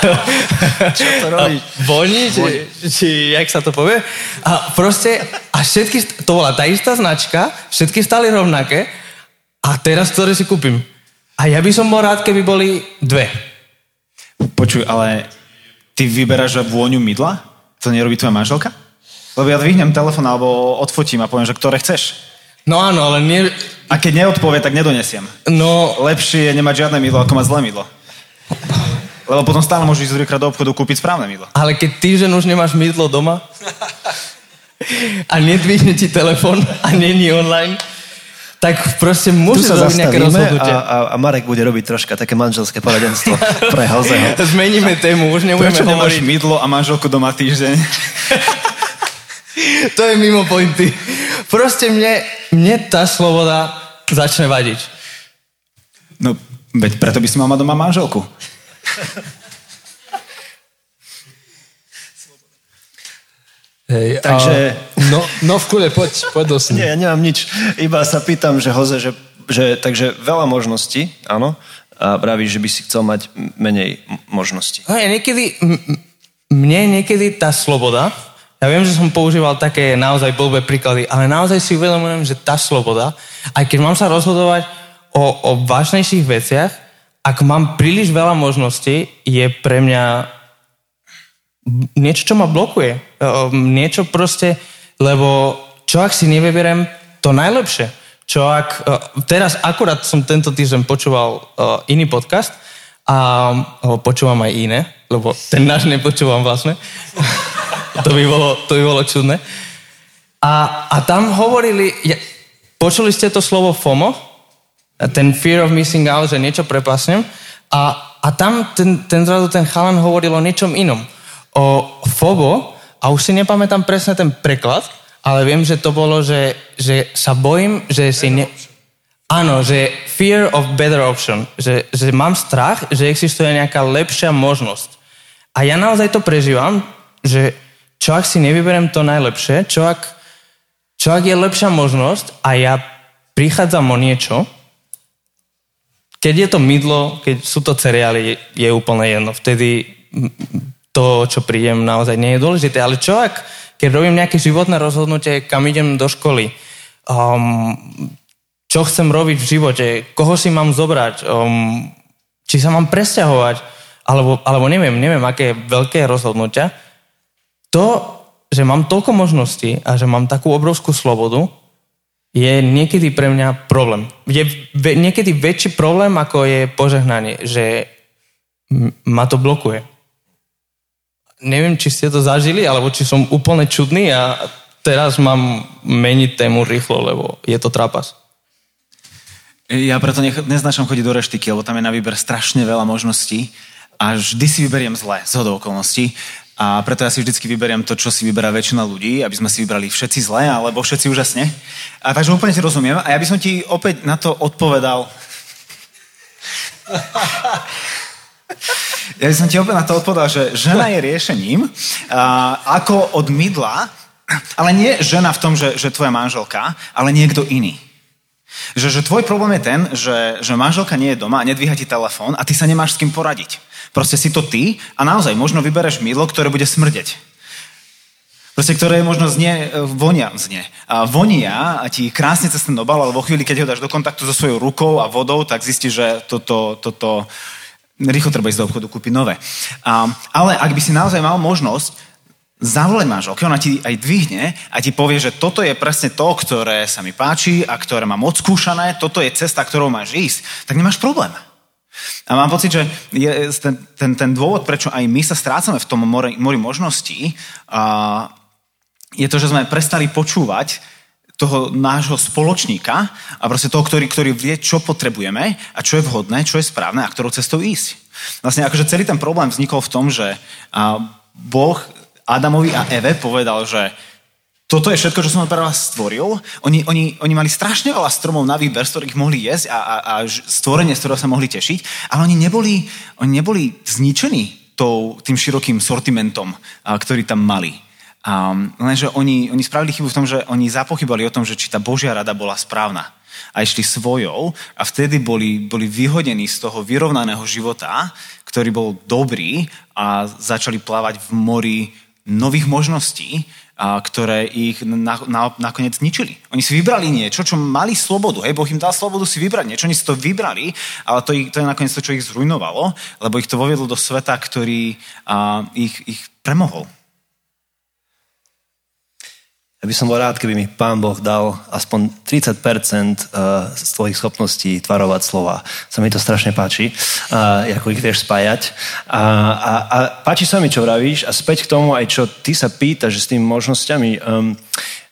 Čo to robí? Voní, či, či jak sa to povie. A proste, a všetky, to bola tá istá značka, všetky stali rovnaké a teraz ktoré si kúpim. A ja by som bol rád, keby boli dve. Počuj, ale ty vyberáš vôňu mydla? To nerobí tvoja manželka? Lebo ja dvihnem telefon alebo odfotím a poviem, že ktoré chceš. No áno, ale nie... A keď neodpovie, tak nedonesiem. No... Lepšie je nemať žiadne mydlo, ako mať zlé mydlo. Lebo potom stále môžeš ísť druhýkrát do obchodu kúpiť správne mydlo. Ale keď týždeň už nemáš mydlo doma a nedvihne ti telefon a není online, tak proste môže robiť nejaké rozhodnutie. A, a, a Marek bude robiť troška také manželské poradenstvo pre Hozeho. Zmeníme tému, už nebudeme Prečo hovoriť. mydlo a manželku doma týždeň? to je mimo pointy. Proste mne, mne tá sloboda začne vadiť. No, veď preto by si mal mať doma manželku. Hej, Takže... A, no, no v kule, poď, poď dosť. Nie, ja nemám nič. Iba sa pýtam, že Hoze, že, že takže veľa možností, áno, a vravíš, že by si chcel mať menej možností. Hej, niekedy, m- mne niekedy tá sloboda, ja viem, že som používal také naozaj blbé príklady, ale naozaj si uvedomujem, že tá sloboda, aj keď mám sa rozhodovať o, o vážnejších veciach, ak mám príliš veľa možností, je pre mňa niečo, čo ma blokuje. Ehm, niečo proste, lebo čo ak si nevyberiem to najlepšie? Čo ak... E, teraz akurát som tento týždeň počúval e, iný podcast a počúvam aj iné, lebo ten náš nepočúvam vlastne. to, by bolo, to by bolo čudné. A, a tam hovorili, ja, počuli ste to slovo FOMO? Ten fear of missing out, že niečo prepasnem. A, a tam ten, ten zrazu ten chalan hovoril o niečom inom. O FOBO, a už si nepamätám presne ten preklad, ale viem, že to bolo, že, že sa bojím, že si ne... Áno, že fear of better option, že, že mám strach, že existuje nejaká lepšia možnosť. A ja naozaj to prežívam, že čo ak si nevyberiem to najlepšie, čo ak, čo ak je lepšia možnosť a ja prichádzam o niečo, keď je to mydlo, keď sú to cereály, je, je úplne jedno. Vtedy to, čo príjem, naozaj nie je dôležité. Ale čo ak, keď robím nejaké životné rozhodnutie, kam idem do školy, um, čo chcem robiť v živote, koho si mám zobrať, um, či sa mám presťahovať, alebo, alebo neviem, neviem, aké veľké rozhodnutia. To, že mám toľko možností a že mám takú obrovskú slobodu, je niekedy pre mňa problém. Je ve, niekedy väčší problém, ako je požehnanie, že ma to blokuje neviem, či ste to zažili, alebo či som úplne čudný a teraz mám meniť tému rýchlo, lebo je to trapas. Ja preto nech, neznačam chodiť do reštiky, lebo tam je na výber strašne veľa možností a vždy si vyberiem zle, z hodou okolností. A preto ja si vždycky vyberiem to, čo si vyberá väčšina ľudí, aby sme si vybrali všetci zle, alebo všetci úžasne. A takže úplne ti rozumiem. A ja by som ti opäť na to odpovedal. Ja by som ti opäť na to odpovedal, že žena je riešením, a, ako od mydla, ale nie žena v tom, že, že tvoja manželka, ale niekto iný. Že, že tvoj problém je ten, že, že manželka nie je doma a nedvíha ti telefón a ty sa nemáš s kým poradiť. Proste si to ty a naozaj možno vybereš mydlo, ktoré bude smrdeť. Proste, ktoré možno znie, vonia, znie. A vonia a ti krásne cez ten obal, ale vo chvíli, keď ho dáš do kontaktu so svojou rukou a vodou, tak zistíš, že toto, toto, rýchlo treba ísť do obchodu kúpiť nové. A, ale ak by si naozaj mal možnosť zavolať manželke, ona ti aj dvihne a ti povie, že toto je presne to, ktoré sa mi páči a ktoré mám odskúšané, toto je cesta, ktorou máš ísť, tak nemáš problém. A mám pocit, že je ten, ten, ten dôvod, prečo aj my sa strácame v tom mori, mori možností, a je to, že sme prestali počúvať toho nášho spoločníka a proste toho, ktorý, ktorý vie, čo potrebujeme a čo je vhodné, čo je správne a ktorou cestou ísť. Vlastne akože celý ten problém vznikol v tom, že Boh Adamovi a Eve povedal, že toto je všetko, čo som pre vás stvoril. Oni, oni, oni mali strašne veľa stromov na výber, z ktorých mohli jesť a, a, a stvorenie, z ktorého sa mohli tešiť, ale oni neboli, oni neboli zničení tou, tým širokým sortimentom, a, ktorý tam mali. Um, lenže oni, oni spravili chybu v tom, že oni zapochybali o tom, že či tá Božia rada bola správna. A išli svojou a vtedy boli, boli vyhodení z toho vyrovnaného života, ktorý bol dobrý a začali plávať v mori nových možností, ktoré ich na, na, nakoniec zničili. Oni si vybrali niečo, čo mali slobodu. Hej, Boh im dal slobodu si vybrať niečo, oni si to vybrali, ale to, to je nakoniec to, čo ich zrujnovalo, lebo ich to voviedlo do sveta, ktorý a, ich, ich premohol. Ja by som bol rád, keby mi Pán Boh dal aspoň 30% eh, z tvojich schopností tvarovať slova. Sa mi to strašne páči, eh, ako ich vieš spájať. A, a, a páči sa mi, čo vravíš a späť k tomu aj, čo ty sa pýtaš s tými možnosťami. Um,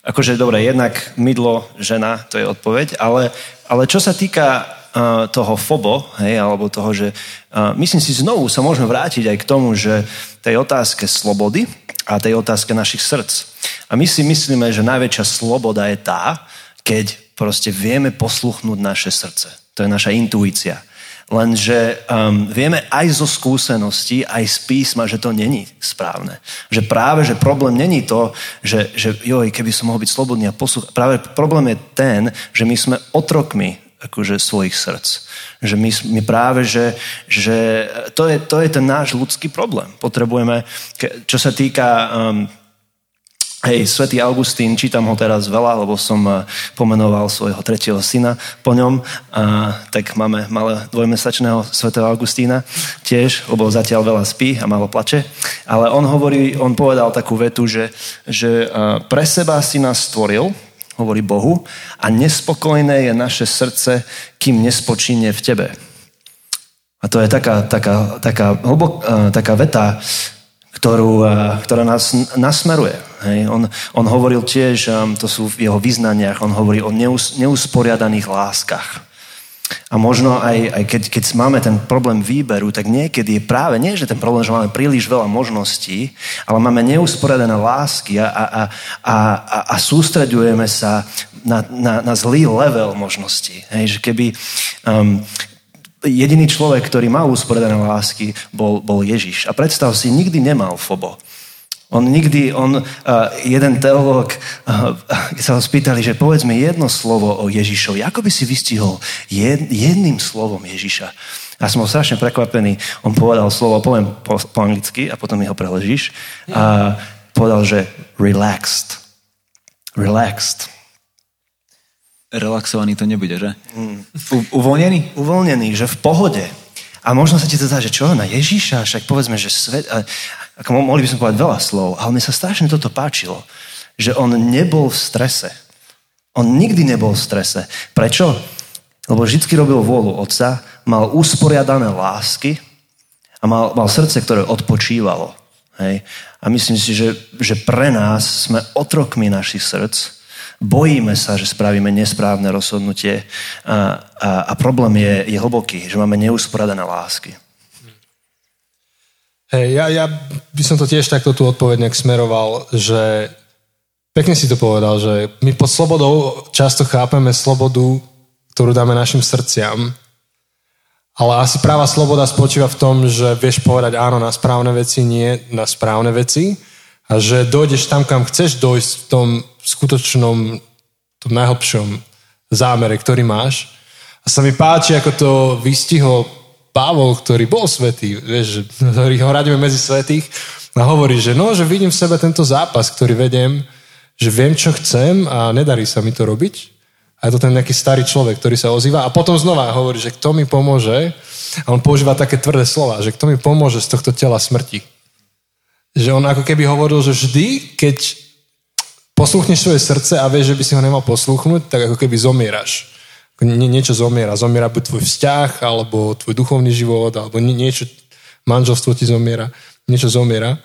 akože, dobre, jednak mydlo, žena, to je odpoveď, ale, ale čo sa týka uh, toho fobo, hej, alebo toho, že uh, myslím si, znovu sa môžeme vrátiť aj k tomu, že tej otázke slobody a tej otázke našich srdc. A my si myslíme, že najväčšia sloboda je tá, keď proste vieme posluchnúť naše srdce. To je naša intuícia. Lenže um, vieme aj zo skúseností, aj z písma, že to není správne. Že práve, že problém není to, že, že joj, keby som mohol byť slobodný a poslúchať. Práve problém je ten, že my sme otrokmi akože svojich srdc. Že my, my práve, že, že to, je, to je ten náš ľudský problém. Potrebujeme, čo sa týka um, Hej, svätý Augustín, čítam ho teraz veľa, lebo som eh, pomenoval svojho tretieho syna po ňom. A, tak máme malé dvojmesačného svätého Augustína tiež, lebo zatiaľ veľa spí a malo plače. Ale on hovorí, on povedal takú vetu, že, že eh, pre seba si nás stvoril, hovorí Bohu, a nespokojné je naše srdce, kým nespočíne v tebe. A to je taká, taká, taká, hlbok, eh, taká veta, ktorú, ktorá nás nasmeruje. Hej. On, on hovoril tiež, to sú v jeho vyznaniach, on hovorí o neus, neusporiadaných láskach. A možno aj, aj keď, keď máme ten problém výberu, tak niekedy je práve nie, že ten problém, že máme príliš veľa možností, ale máme neusporiadané lásky a, a, a, a, a sústredujeme sa na, na, na zlý level možností. Hej, že keby um, jediný človek, ktorý mal usporiadané lásky, bol, bol Ježiš. A predstav si, nikdy nemal fobo. On nikdy, on, uh, jeden teológ, uh, keď sa ho spýtali, že povedz mi jedno slovo o Ježišovi, ako by si vystihol jed, jedným slovom Ježiša? A som bol strašne prekvapený. On povedal slovo, poviem po, po anglicky a potom mi ho preložíš. A povedal, že relaxed. Relaxed. Relaxovaný to nebude, že? Mm. U, uvoľnený? Uvoľnený, že v pohode. A možno sa ti to zdá, že čo, na Ježiša, však povedzme, že svet... A, ako mohli by sme povedať veľa slov, ale mi sa strašne toto páčilo, že on nebol v strese. On nikdy nebol v strese. Prečo? Lebo vždy robil vôľu otca, mal usporiadané lásky a mal, mal srdce, ktoré odpočívalo. Hej? A myslím si, že, že pre nás sme otrokmi našich srdc, bojíme sa, že spravíme nesprávne rozhodnutie a, a, a problém je, je hlboký, že máme neusporadané lásky. Hej, ja, ja by som to tiež takto tu odpovedne smeroval, že pekne si to povedal, že my pod slobodou často chápeme slobodu, ktorú dáme našim srdciam, ale asi práva sloboda spočíva v tom, že vieš povedať áno na správne veci, nie na správne veci a že dojdeš tam, kam chceš dojsť v tom skutočnom, tom najhlbšom zámere, ktorý máš. A sa mi páči, ako to vystihol Pavol, ktorý bol svetý, vieš, ktorý ho radíme medzi svetých a hovorí, že no, že vidím v sebe tento zápas, ktorý vedem, že viem, čo chcem a nedarí sa mi to robiť. A je to ten nejaký starý človek, ktorý sa ozýva a potom znova hovorí, že kto mi pomôže, a on používa také tvrdé slova, že kto mi pomôže z tohto tela smrti. Že on ako keby hovoril, že vždy, keď posluchneš svoje srdce a vieš, že by si ho nemal poslúchnuť, tak ako keby zomieraš nie, niečo zomiera. Zomiera buď tvoj vzťah, alebo tvoj duchovný život, alebo nie, niečo, manželstvo ti zomiera, niečo zomiera.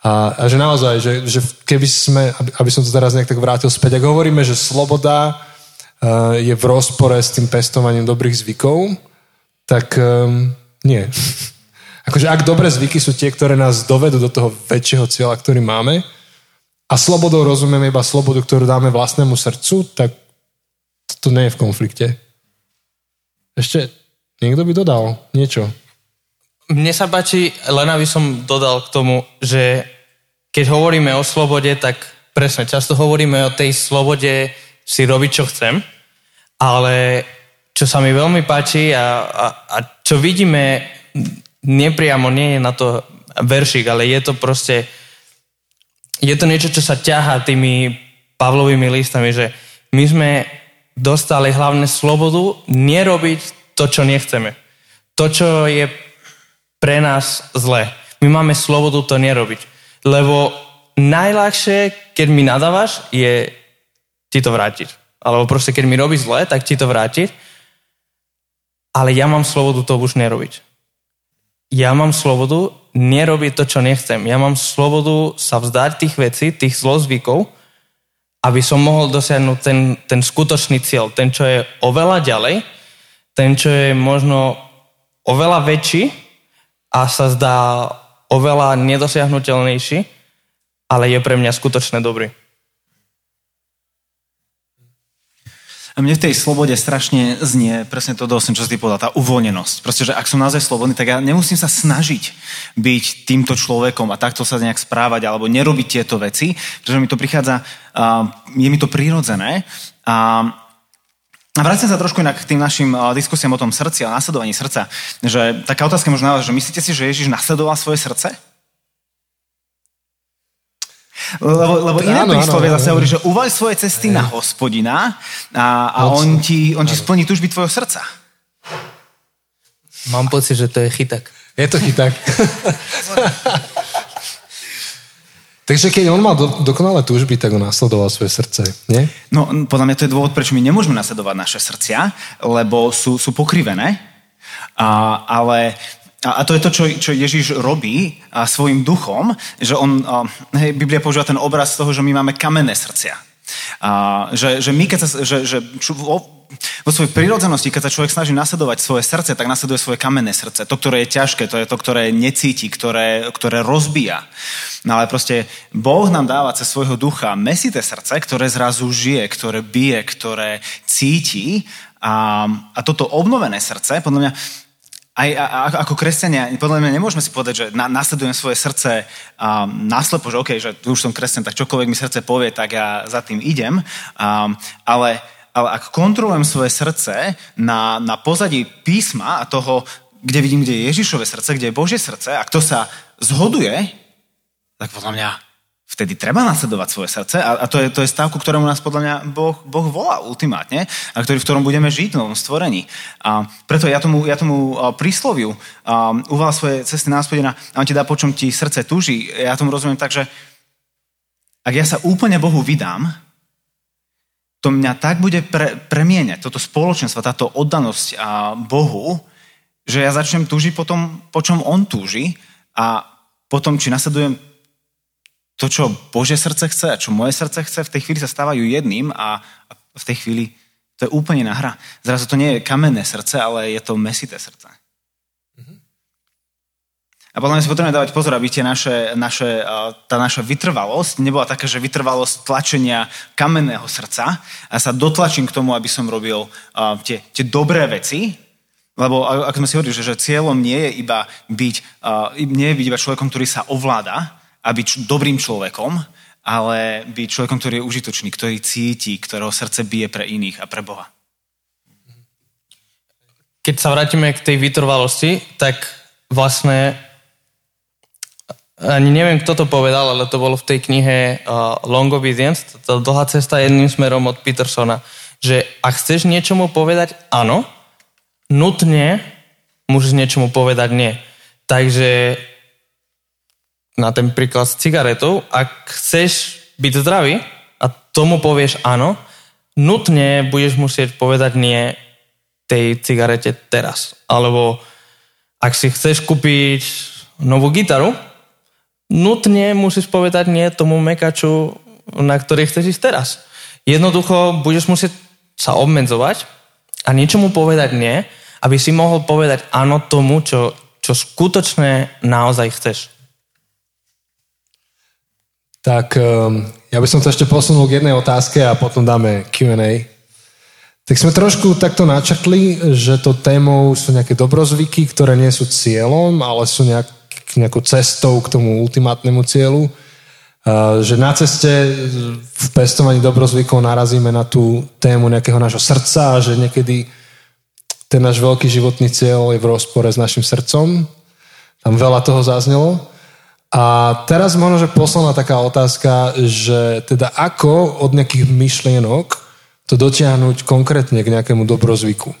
A, a že naozaj, že, že keby sme, aby, aby som to teraz nejak tak vrátil späť, ak hovoríme, že sloboda uh, je v rozpore s tým pestovaním dobrých zvykov, tak um, nie. akože ak dobré zvyky sú tie, ktoré nás dovedú do toho väčšieho cieľa, ktorý máme, a slobodou rozumieme iba slobodu, ktorú dáme vlastnému srdcu, tak to nie je v konflikte. Ešte niekto by dodal niečo. Mne sa páči, len aby som dodal k tomu, že keď hovoríme o slobode, tak presne, často hovoríme o tej slobode si robiť, čo chcem, ale čo sa mi veľmi páči a, a, a čo vidíme nepriamo, nie je na to veršik, ale je to proste je to niečo, čo sa ťahá tými Pavlovými listami, že my sme dostali hlavne slobodu nerobiť to, čo nechceme. To, čo je pre nás zlé. My máme slobodu to nerobiť. Lebo najľahšie, keď mi nadávaš, je ti to vrátiť. Alebo proste, keď mi robíš zle, tak ti to vrátiť. Ale ja mám slobodu to už nerobiť. Ja mám slobodu nerobiť to, čo nechcem. Ja mám slobodu sa vzdať tých vecí, tých zlozvykov, aby som mohol dosiahnuť ten, ten skutočný cieľ, ten, čo je oveľa ďalej, ten, čo je možno oveľa väčší a sa zdá oveľa nedosiahnutelnejší, ale je pre mňa skutočne dobrý. Mne v tej slobode strašne znie presne to dosť, čo si ty povedal, tá uvoľnenosť. Proste, že ak som naozaj slobodný, tak ja nemusím sa snažiť byť týmto človekom a takto sa nejak správať alebo nerobiť tieto veci, pretože mi to prichádza, je mi to prirodzené. A, a vrátim sa trošku inak k tým našim diskusiám o tom srdci a nasledovaní srdca. Že taká otázka možno že myslíte si, že Ježiš nasledoval svoje srdce? Lebo, lebo iné príslovie zase hovorí, že uvaľ svoje cesty na hospodina a, a on, ti, on ti splní tužby tvojho srdca. Mám pocit, že to je chytak. Je to chytak. Takže keď on mal do, dokonalé túžby, tak on nasledoval svoje srdce, nie? No, podľa mňa to je dôvod, prečo my nemôžeme nasledovať naše srdcia, lebo sú, sú pokrivené. A, ale a, a to je to, čo, čo Ježiš robí a, svojim duchom, že on, a, hej, Biblia používa ten obraz toho, že my máme kamenné srdcia. A, že, že my, keď sa, že, že čo, vo, vo svojej prírodzenosti, keď sa človek snaží nasledovať svoje srdce, tak nasleduje svoje kamenné srdce. To, ktoré je ťažké, to je to, ktoré necíti, ktoré, ktoré rozbíja. No ale proste Boh nám dáva cez svojho ducha mesité srdce, ktoré zrazu žije, ktoré bije, ktoré cíti. A, a toto obnovené srdce, podľa mňa, aj a, a, ako kresťania, podľa mňa nemôžeme si povedať, že na, nasledujem svoje srdce um, naslepo, že OK, že už som kresťan, tak čokoľvek mi srdce povie, tak ja za tým idem. Um, ale, ale ak kontrolujem svoje srdce na, na pozadí písma a toho, kde vidím, kde je Ježišové srdce, kde je Božie srdce, ak to sa zhoduje, tak podľa mňa vtedy treba nasledovať svoje srdce a, a to, je, to je stav, ktorému nás podľa mňa boh, boh volá ultimátne a ktorý, v ktorom budeme žiť v novom stvorení. A preto ja tomu, ja tomu prísloviu uvala svoje cesty na hospodina a on ti dá, po čom ti srdce túži. Ja tomu rozumiem tak, že ak ja sa úplne Bohu vydám, to mňa tak bude pre, premieňať, toto spoločenstvo, táto oddanosť a Bohu, že ja začnem túžiť po tom, po čom On túži a potom, či nasledujem to, čo Bože srdce chce a čo moje srdce chce, v tej chvíli sa stávajú jedným a, v tej chvíli to je úplne na hra. Zrazu to nie je kamenné srdce, ale je to mesité srdce. A potom si potrebujeme dávať pozor, aby tie naše, naše, tá naša vytrvalosť nebola taká, že vytrvalosť tlačenia kamenného srdca a sa dotlačím k tomu, aby som robil uh, tie, tie dobré veci, lebo ako sme si hovorili, že, že cieľom nie je iba byť, uh, nie je byť iba človekom, ktorý sa ovláda, a byť dobrým človekom, ale byť človekom, ktorý je užitočný, ktorý cíti, ktorého srdce bije pre iných a pre Boha. Keď sa vrátime k tej vytrvalosti, tak vlastne ani neviem, kto to povedal, ale to bolo v tej knihe uh, Long Obedience, tá dlhá cesta jedným smerom od Petersona, že ak chceš niečomu povedať áno, nutne musíš niečomu povedať nie. Takže na ten príklad s cigaretou, ak chceš byť zdravý a tomu povieš áno, nutne budeš musieť povedať nie tej cigarete teraz. Alebo ak si chceš kúpiť novú gitaru, nutne musíš povedať nie tomu mekaču, na ktorý chceš ísť teraz. Jednoducho budeš musieť sa obmedzovať a niečomu povedať nie, aby si mohol povedať áno tomu, čo, čo skutočne naozaj chceš. Tak ehm, ja by som to ešte posunul k jednej otázke a potom dáme Q&A. Tak sme trošku takto načrtli, že to témou sú nejaké dobrozvyky, ktoré nie sú cieľom, ale sú nejak, nejakou cestou k tomu ultimátnemu cieľu. Že na ceste v pestovaní dobrozvykov narazíme na tú tému nejakého nášho srdca a že niekedy ten náš veľký životný cieľ je v rozpore s našim srdcom. Tam veľa toho zaznelo. A teraz možno, že posledná taká otázka, že teda ako od nejakých myšlienok to dotiahnuť konkrétne k nejakému dobrozvyku?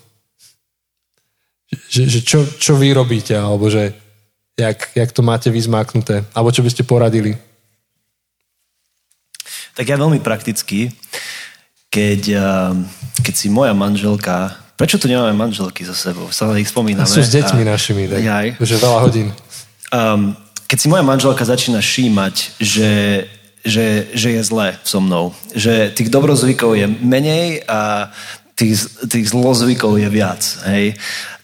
Že, že čo, čo vy robíte, alebo že jak, jak to máte vyzmáknuté, alebo čo by ste poradili? Tak ja veľmi prakticky, keď, keď si moja manželka, prečo tu nemáme manželky za sebou? Stále ich spomíname. A sú s deťmi a, našimi, tak? Jaj. Už veľa hodín. Um, keď si moja manželka začína šímať, že, že, že je zlé so mnou, že tých dobrozvykov je menej a tých, tých zlozvykov je viac, hej,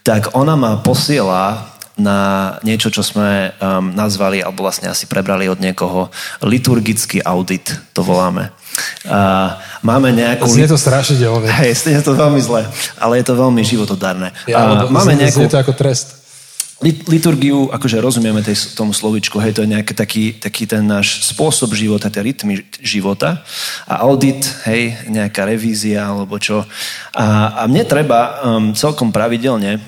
tak ona ma posiela na niečo, čo sme um, nazvali, alebo vlastne asi prebrali od niekoho, liturgický audit, to voláme. Uh, máme nejakú... Znie to strašidelne. Hej, znie to veľmi zle, ale je to veľmi životodarné. Ja, uh, máme znie, nejakú... znie to ako trest liturgiu, akože rozumieme tej, tomu slovičku, hej, to je nejaký taký, taký ten náš spôsob života, tie rytmy života a audit, hej, nejaká revízia alebo čo. A, a mne treba um, celkom pravidelne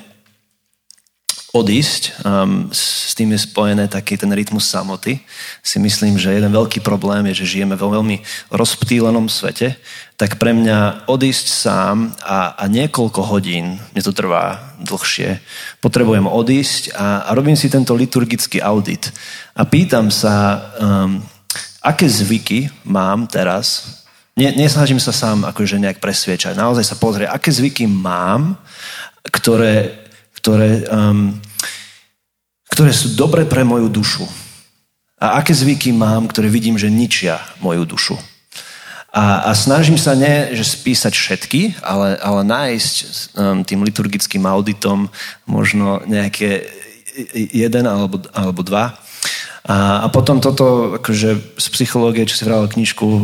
odísť, um, s tým je spojené taký ten rytmus samoty. Si myslím, že jeden veľký problém je, že žijeme vo veľmi rozptýlenom svete, tak pre mňa odísť sám a, a niekoľko hodín, mne to trvá dlhšie, potrebujem odísť a, a robím si tento liturgický audit a pýtam sa, um, aké zvyky mám teraz, ne, nesnažím sa sám akože nejak presviečať, naozaj sa pozrieť, aké zvyky mám, ktoré ktoré, um, ktoré sú dobre pre moju dušu. A aké zvyky mám, ktoré vidím, že ničia moju dušu. A, a snažím sa nie, že spísať všetky, ale, ale nájsť um, tým liturgickým auditom možno nejaké jeden alebo, alebo dva. A, a potom toto, akože z psychológie, čo si vral knižku uh,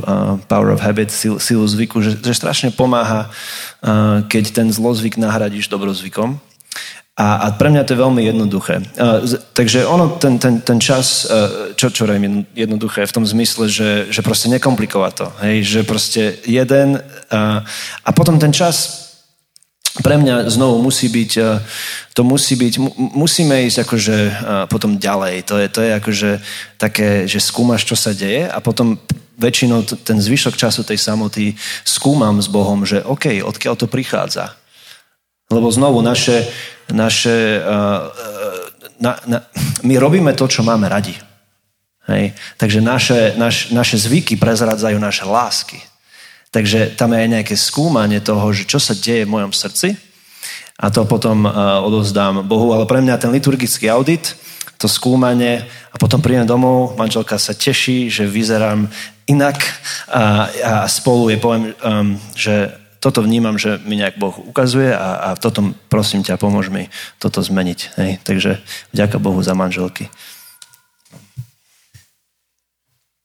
Power of Habit, sil, silu zvyku, že, že strašne pomáha, uh, keď ten zlozvyk nahradíš dobrozvykom. A, a pre mňa to je veľmi jednoduché. Uh, takže ono, ten, ten, ten čas, uh, čo, čo rejme jednoduché v tom zmysle, že, že proste nekomplikovať to. Hej? Že proste jeden uh, a potom ten čas pre mňa znovu musí byť, uh, to musí byť, musíme ísť akože uh, potom ďalej. To je, to je akože také, že skúmaš, čo sa deje a potom väčšinou t- ten zvyšok času tej samoty skúmam s Bohom, že OK, odkiaľ to prichádza. Lebo znovu naše, naše, uh, na, na, my robíme to, čo máme radi. Hej? Takže naše, naš, naše zvyky prezradzajú naše lásky. Takže tam je aj nejaké skúmanie toho, že čo sa deje v mojom srdci a to potom uh, odozdám Bohu. Ale pre mňa ten liturgický audit, to skúmanie a potom prídem domov, manželka sa teší, že vyzerám inak a, a spolu je poviem, um, že toto vnímam, že mi nejak Boh ukazuje a, a toto prosím ťa, pomôž mi toto zmeniť. Hej. Takže vďaka Bohu za manželky.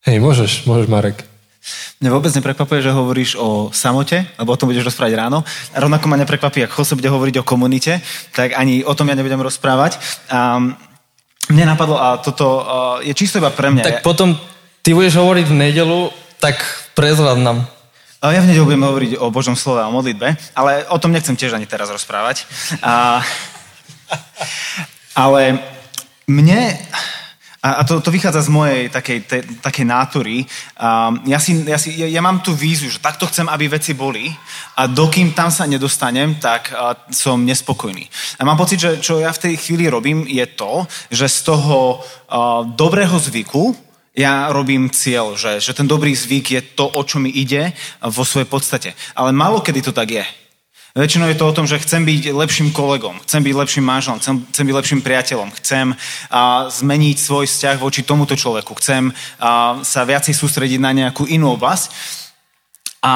Hej, môžeš, môžeš Marek. Mňa vôbec neprekvapuje, že hovoríš o samote, lebo o tom budeš rozprávať ráno. A rovnako ma neprekvapí, ak Jose bude hovoriť o komunite, tak ani o tom ja nebudem rozprávať. A mne napadlo, a toto je čisto iba pre mňa. Tak potom ty budeš hovoriť v nedelu, tak prezrad nám. Ja v nedelu budem hovoriť o Božom slove a o modlitbe, ale o tom nechcem tiež ani teraz rozprávať. A, ale mne, a to, to vychádza z mojej takej, te, takej nátory, a ja, si, ja, si, ja, ja mám tú vízu, že takto chcem, aby veci boli a dokým tam sa nedostanem, tak a, som nespokojný. A mám pocit, že čo ja v tej chvíli robím, je to, že z toho a, dobrého zvyku, ja robím cieľ, že, že ten dobrý zvyk je to, o čo mi ide vo svojej podstate. Ale málo kedy to tak je. Väčšinou je to o tom, že chcem byť lepším kolegom, chcem byť lepším manželom, chcem, chcem byť lepším priateľom, chcem a, zmeniť svoj vzťah voči tomuto človeku, chcem a, sa viacej sústrediť na nejakú inú oblasť. A,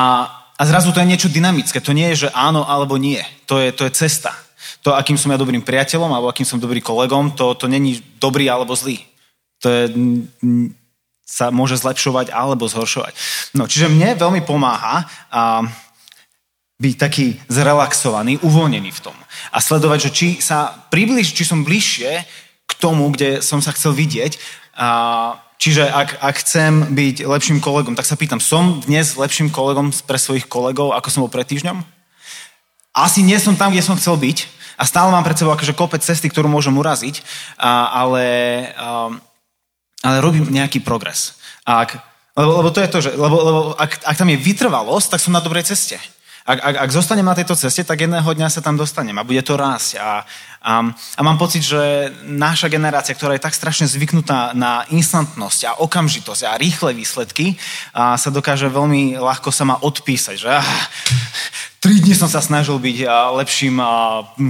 a zrazu to je niečo dynamické. To nie je, že áno alebo nie. To je, to je cesta. To, akým som ja dobrým priateľom alebo akým som dobrý kolegom, to, to není dobrý alebo zlý. To je sa môže zlepšovať alebo zhoršovať. No, čiže mne veľmi pomáha a, byť taký zrelaxovaný, uvoľnený v tom. A sledovať, že či sa približ, či som bližšie k tomu, kde som sa chcel vidieť. A, čiže ak, ak chcem byť lepším kolegom, tak sa pýtam, som dnes lepším kolegom pre svojich kolegov, ako som bol pred týždňom? Asi nie som tam, kde som chcel byť a stále mám pred sebou akože kopec cesty, ktorú môžem uraziť, a, ale... A, ale robím nejaký progres. Ak, lebo, lebo to je to, že lebo, lebo ak, ak tam je vytrvalosť, tak som na dobrej ceste. Ak, ak, ak zostanem na tejto ceste, tak jedného dňa sa tam dostanem a bude to rásť. A, a, a mám pocit, že naša generácia, ktorá je tak strašne zvyknutá na instantnosť a okamžitosť a rýchle výsledky, a sa dokáže veľmi ľahko sa ma odpísať, že ah, tri dni som sa snažil byť lepším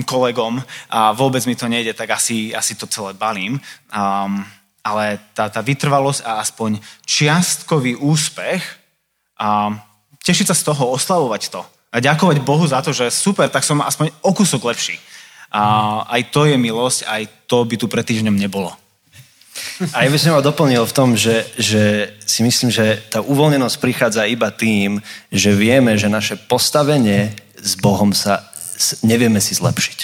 kolegom a vôbec mi to nejde, tak asi, asi to celé balím. Um, ale tá, tá vytrvalosť a aspoň čiastkový úspech a tešiť sa z toho, oslavovať to a ďakovať Bohu za to, že super, tak som aspoň o kúsok lepší. A aj to je milosť, aj to by tu pred týždňom nebolo. A ja by som ho doplnil v tom, že, že si myslím, že tá uvoľnenosť prichádza iba tým, že vieme, že naše postavenie s Bohom sa nevieme si zlepšiť.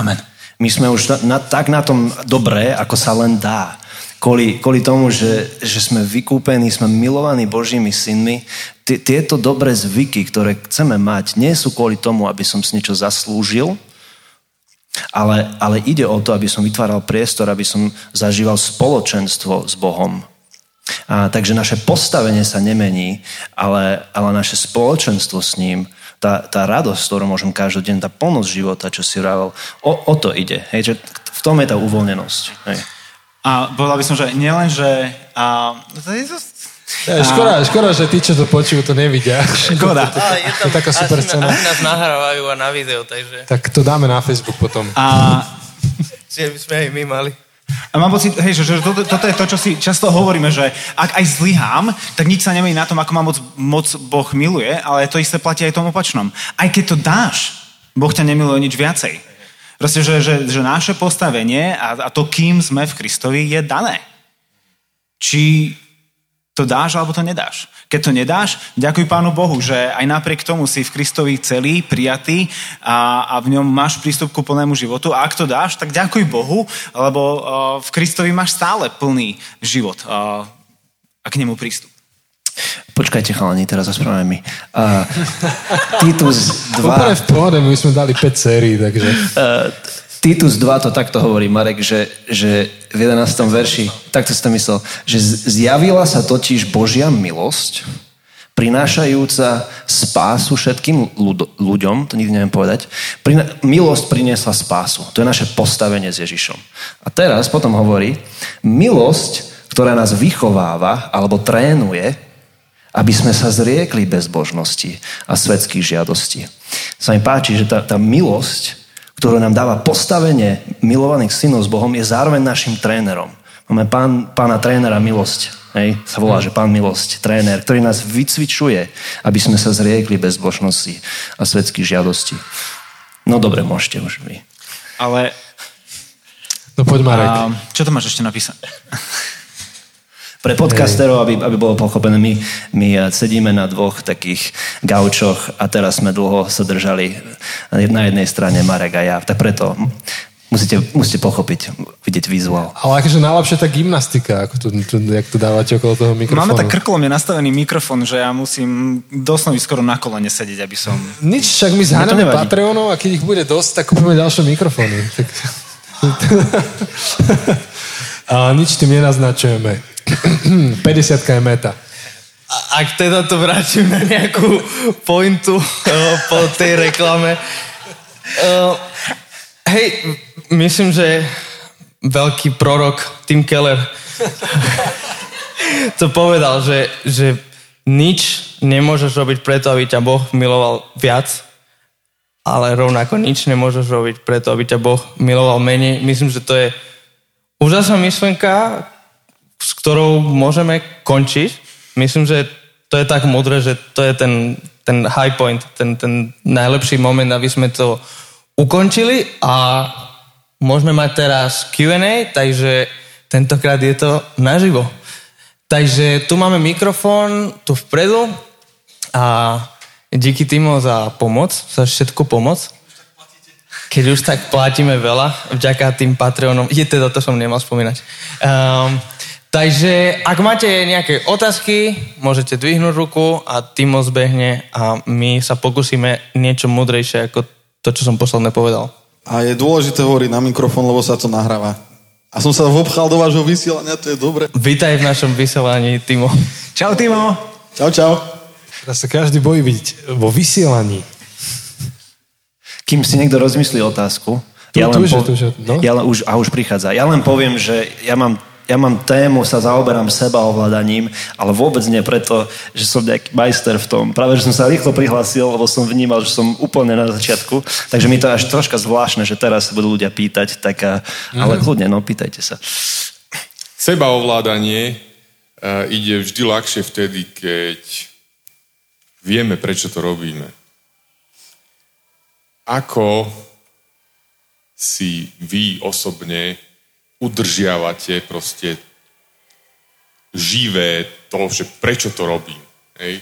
Amen. My sme už na, na, tak na tom dobré, ako sa len dá kvôli, kvôli tomu, že, že sme vykúpení, sme milovaní Božími synmi. T- tieto dobré zvyky, ktoré chceme mať, nie sú kvôli tomu, aby som si niečo zaslúžil, ale, ale ide o to, aby som vytváral priestor, aby som zažíval spoločenstvo s Bohom. A, takže naše postavenie sa nemení, ale, ale naše spoločenstvo s ním, tá, tá radosť, ktorú môžem každý deň, tá plnosť života, čo si vravel, o, o to ide. Hej, že v tom je tá uvoľnenosť. Hej. A povedal by som, že nielen, že... A, to je, ja, škoda, škoda, že tí, čo to počujú, to nevidia. Škoda. A je, tam, je taká super scéna. Asi nás nahrávajú a na video, takže... Tak to dáme na Facebook potom. A, Čiže by sme aj my mali. A mám pocit, hej, že, že toto, toto je to, čo si často hovoríme, že ak aj zlyhám, tak nič sa nemení na tom, ako ma moc, moc Boh miluje, ale to isté platí aj tom opačnom. Aj keď to dáš, Boh ťa nemiluje nič viacej. Proste, že, že, že naše postavenie a, a to, kým sme v Kristovi, je dané. Či to dáš, alebo to nedáš. Keď to nedáš, ďakuj Pánu Bohu, že aj napriek tomu si v Kristovi celý, prijatý a, a v ňom máš prístup ku plnému životu. A ak to dáš, tak ďakuj Bohu, lebo uh, v Kristovi máš stále plný život uh, a k nemu prístup. Počkajte, chalani, teraz ospravedlňujem mi. Uh, Titus 2... Úplne v pohode, my sme dali 5 sérií, takže... Uh, Titus 2 to takto hovorí, Marek, že, že v 11. verši, takto si to myslel, že zjavila sa totiž Božia milosť, prinášajúca spásu všetkým ľud- ľuďom, to nikdy neviem povedať, Prina- milosť priniesla spásu. To je naše postavenie s Ježišom. A teraz potom hovorí, milosť, ktorá nás vychováva alebo trénuje, aby sme sa zriekli bezbožnosti a svetských žiadostí. Sa mi páči, že tá, tá milosť ktoré nám dáva postavenie milovaných synov s Bohom, je zároveň našim trénerom. Máme pán, pána trénera milosť. Hej, sa volá, že pán milosť, tréner, ktorý nás vycvičuje, aby sme sa zriekli bezbožnosti a svetských žiadostí. No dobre, môžete už vy. Ale... No poď Marek. A, čo to máš ešte napísať? Pre podcasterov, aby, aby bolo pochopené, my, my eh, sedíme na dvoch takých gaučoch a teraz sme dlho sa držali na jednej strane Marek a ja. Tak preto musíte, musíte pochopiť, vidieť vizuál. Ale akože najlepšie tá gymnastika, ako to, to, jak to dávate okolo toho mikrofónu. Máme tak krklom je nastavený mikrofón, že ja musím doslovne skoro na kolene sedieť, aby som... Nič, však my zháňame Patreonov a keď ich bude dosť, tak kúpime ďalšie mikrofóny. Tak... a nič tým nenaznačujeme. 50 je meta. Ak teda to vrátim na nejakú pointu uh, po tej reklame. Uh, hej, myslím, že veľký prorok Tim Keller to povedal, že, že nič nemôžeš robiť preto, aby ťa Boh miloval viac, ale rovnako nič nemôžeš robiť preto, aby ťa Boh miloval menej. Myslím, že to je úžasná myšlenka, s ktorou môžeme končiť. Myslím, že to je tak modré, že to je ten, ten high point, ten, ten najlepší moment, aby sme to ukončili a môžeme mať teraz Q&A, takže tentokrát je to naživo. Takže tu máme mikrofón, tu vpredu a díky Timo za pomoc, za všetku pomoc. Keď už tak platíme veľa, vďaka tým Patreonom. Je teda, to som nemal spomínať. Um, Takže ak máte nejaké otázky, môžete dvihnúť ruku a Timo zbehne a my sa pokúsime niečo mudrejšie ako to, čo som posledne povedal. A je dôležité hovoriť na mikrofón, lebo sa to nahráva. A som sa vobchal do vášho vysielania, to je dobre. Vítaj v našom vysielaní, Timo. Čau, Timo. Čau, čau. Teraz sa každý bojí byť vo vysielaní. Kým si niekto rozmyslí otázku, tu, ja len tu, po... tu, no? ja len už, a už prichádza. Ja len poviem, že ja mám ja mám tému, sa zaoberám seba ovládaním, ale vôbec nie preto, že som nejaký majster v tom. Práve, že som sa rýchlo prihlásil, lebo som vnímal, že som úplne na začiatku. Takže mi to až troška zvláštne, že teraz sa budú ľudia pýtať, tak a, ale mm. kľudne, no pýtajte sa. Seba ovládanie uh, ide vždy ľahšie vtedy, keď vieme, prečo to robíme. Ako si vy osobne udržiavate proste živé to, že prečo to robím. Hej?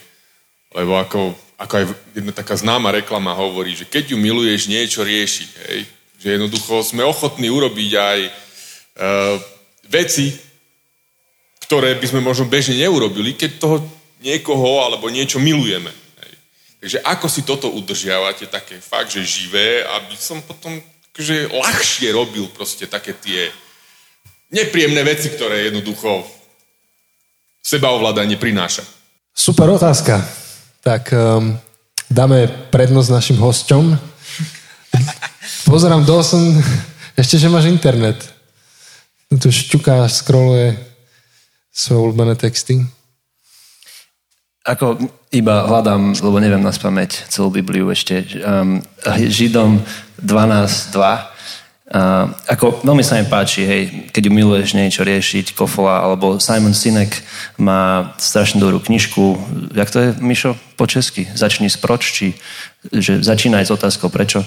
Lebo ako, ako aj jedna taká známa reklama hovorí, že keď ju miluješ, niečo rieši. Hej? Že jednoducho sme ochotní urobiť aj uh, veci, ktoré by sme možno bežne neurobili, keď toho niekoho alebo niečo milujeme. Hej? Takže ako si toto udržiavate, také fakt, že živé, aby som potom že ľahšie robil proste také tie nepríjemné veci, ktoré jednoducho sebaovládanie prináša. Super otázka. Tak um, dáme prednosť našim hosťom. Pozerám, Dawson, ešte, že máš internet. Tu šťuká, scrolluje svoje obľúbené texty. Ako iba hľadám, lebo neviem na spameť celú Bibliu ešte. Um, Židom 12.2 A ako veľmi sa mi páči, hej, keď miluješ niečo riešiť, Kofola, alebo Simon Sinek má strašne dobrú knižku, jak to je, Mišo, po česky? Začni s proč, či že začínaj s otázkou prečo.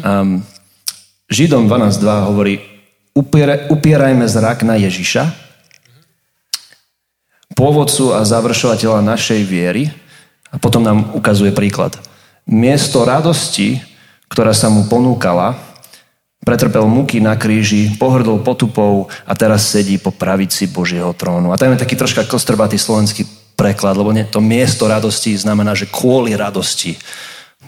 Um, Židom 12.2 hovorí, upierajme zrak na Ježiša, pôvodcu a završovateľa našej viery, a potom nám ukazuje príklad. Miesto radosti, ktorá sa mu ponúkala, pretrpel muky na kríži, pohrdol potupou a teraz sedí po pravici Božieho trónu. A tam je taký troška kostrbatý slovenský preklad, lebo nie, to miesto radosti znamená, že kvôli radosti,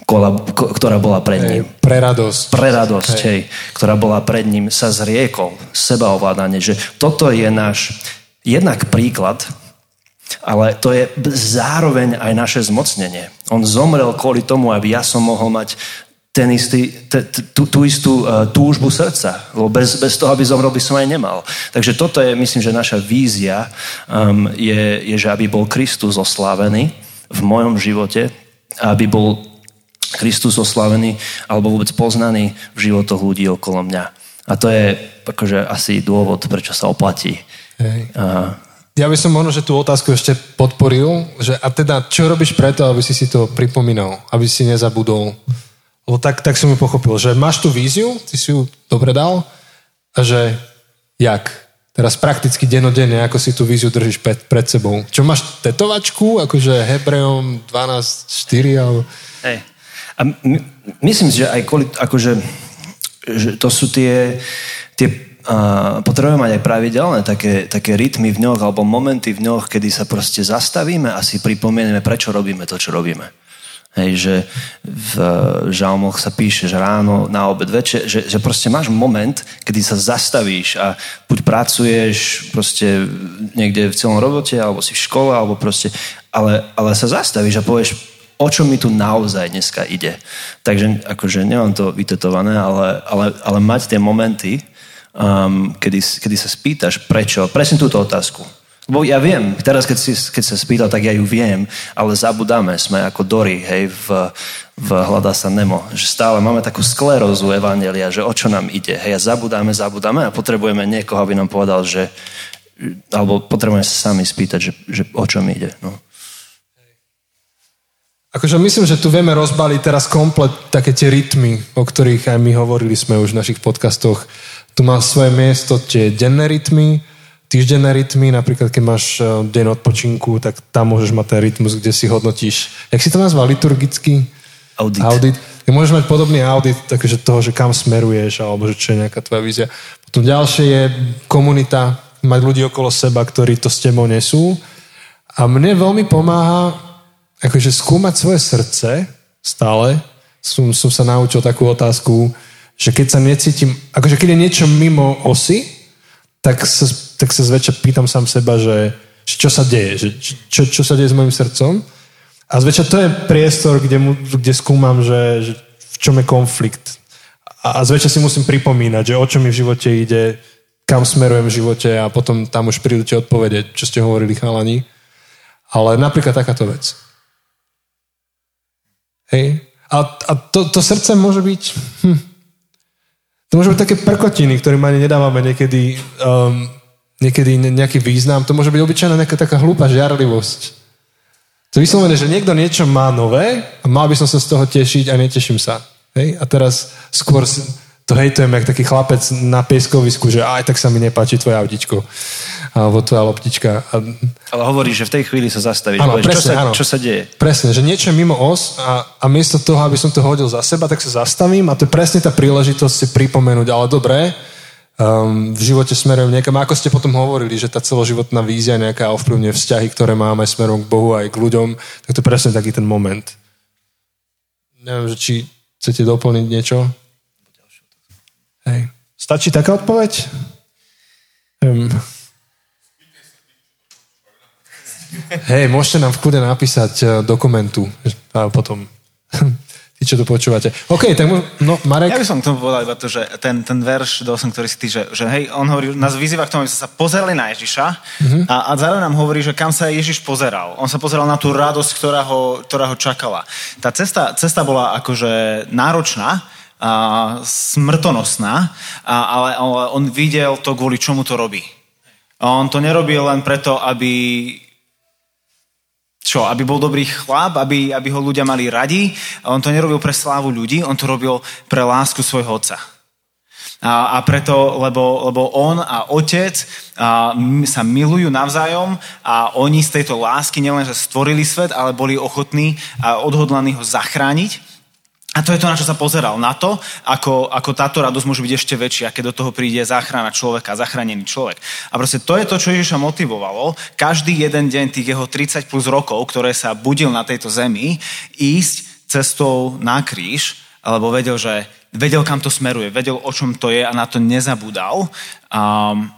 kola, ko, ktorá bola pred ním. Hej, pre radosť. Pre radosť, hej. hej, ktorá bola pred ním, sa zriekol sebaovládanie, že toto je náš jednak príklad, ale to je zároveň aj naše zmocnenie. On zomrel kvôli tomu, aby ja som mohol mať ten istý, t, t, tú, tú istú uh, túžbu srdca. Lebo bez, bez toho, aby zomrel, by som aj nemal. Takže toto je, myslím, že naša vízia um, je, je, že aby bol Kristus oslávený v mojom živote, aby bol Kristus oslávený alebo vôbec poznaný v životoch ľudí okolo mňa. A to je akože asi dôvod, prečo sa oplatí. Hej. Uh, ja by som možno, že tú otázku ešte podporil, že a teda, čo robíš preto, aby si si to pripomínal, aby si nezabudol lebo tak, tak som ju pochopil, že máš tú víziu, ty si ju dobre dal, a že jak? Teraz prakticky denodenne, ako si tú víziu držíš pred, pred sebou. Čo máš tetovačku, akože Hebreom 12.4, alebo... Hej. A my, myslím si, že aj kvôli, akože, že to sú tie, tie uh, potrebujeme mať aj pravidelné také, také rytmy v ňoch alebo momenty v ňoch, kedy sa proste zastavíme a si pripomenieme, prečo robíme to, čo robíme. Hej, že v žalmoch sa píše, že ráno, na obed, večer, že, že proste máš moment, kedy sa zastavíš a buď pracuješ proste niekde v celom robote, alebo si v škole, alebo proste, ale, ale sa zastavíš a povieš, o čo mi tu naozaj dneska ide. Takže akože nemám to vytetované, ale, ale, ale mať tie momenty, um, kedy, kedy sa spýtaš, prečo, presne túto otázku Bo ja viem, teraz keď, si, keď sa spýtal, tak ja ju viem, ale zabudáme, sme ako Dory, hej, v, v Hľadá sa Nemo, že stále máme takú sklerózu Evangelia, že o čo nám ide. Hej, a zabudáme, zabudáme a potrebujeme niekoho, aby nám povedal, že alebo potrebujeme sa sami spýtať, že, že o čom ide. No. Akože myslím, že tu vieme rozbaliť teraz komplet také tie rytmy, o ktorých aj my hovorili sme už v našich podcastoch. Tu má svoje miesto tie denné rytmy, týždenné rytmy, napríklad keď máš e, deň odpočinku, tak tam môžeš mať ten rytmus, kde si hodnotíš, jak si to nazval, liturgický? Audit. audit. Môžeš mať podobný audit, takže toho, že kam smeruješ, alebo že čo je nejaká tvoja vízia. Potom ďalšie je komunita, mať ľudí okolo seba, ktorí to s tebou nesú. A mne veľmi pomáha akože skúmať svoje srdce stále. Som, som sa naučil takú otázku, že keď sa necítim, akože keď je niečo mimo osy, tak sa tak sa zväčša pýtam sám seba, že, čo sa deje, že, čo, čo sa deje s mojim srdcom. A zväčša to je priestor, kde, mu, kde skúmam, že, že v čom je konflikt. A, a zväčša si musím pripomínať, že o čo mi v živote ide, kam smerujem v živote a potom tam už prídu tie odpovede, čo ste hovorili chalani. Ale napríklad takáto vec. Hej. A, a to, to srdce môže byť... Hm, to môže byť také prkotiny, ktorým ani nedávame niekedy um, niekedy nejaký význam, to môže byť obyčajná nejaká taká hlúpa žiarlivosť. To vyslovené, že niekto niečo má nové a mal by som sa z toho tešiť a neteším sa. Hej? A teraz skôr to hejtujem, jak taký chlapec na pieskovisku, že aj tak sa mi nepáči tvoje audičko alebo tvoja loptička. A... Ale hovorí, že v tej chvíli sa zastavíš. Áno, presne, čo, sa, áno. čo sa deje? Presne, že niečo je mimo os a, a miesto toho, aby som to hodil za seba, tak sa zastavím a to je presne tá príležitosť si pripomenúť, ale dobré, um, v živote smerujem niekam. A ako ste potom hovorili, že tá celoživotná vízia nejaká ovplyvňuje vzťahy, ktoré máme smerom k Bohu aj k ľuďom, tak to je presne taký ten moment. Neviem, že či chcete doplniť niečo? Hej. Stačí taká odpoveď? Um. Hej, môžete nám v kľude napísať uh, dokumentu a potom Tí, čo to počúvate. OK, tak no, Marek... Ja by som k tomu povedal iba to, že ten, ten verš, dal som, ktorý si ty, že, že hej, on hovorí, nás vyzýva k tomu, aby sme sa pozerali na Ježiša mm-hmm. a, a zároveň nám hovorí, že kam sa Ježiš pozeral. On sa pozeral na tú radosť, ktorá ho, ktorá ho čakala. Tá cesta, cesta bola akože náročná, smrtonosná, a, ale, ale on videl to, kvôli čomu to robí. A on to nerobil len preto, aby čo, aby bol dobrý chlap, aby, aby ho ľudia mali radi. On to nerobil pre slávu ľudí, on to robil pre lásku svojho otca. A, a preto, lebo, lebo on a otec a, sa milujú navzájom a oni z tejto lásky nielenže stvorili svet, ale boli ochotní a odhodlaní ho zachrániť. A to je to, na čo sa pozeral. Na to, ako, ako táto radosť môže byť ešte väčšia, keď do toho príde záchrana človeka, zachránený človek. A proste to je to, čo Ježiša motivovalo. Každý jeden deň tých jeho 30 plus rokov, ktoré sa budil na tejto zemi, ísť cestou na kríž, alebo vedel, že vedel, kam to smeruje, vedel, o čom to je a na to nezabudal. Um,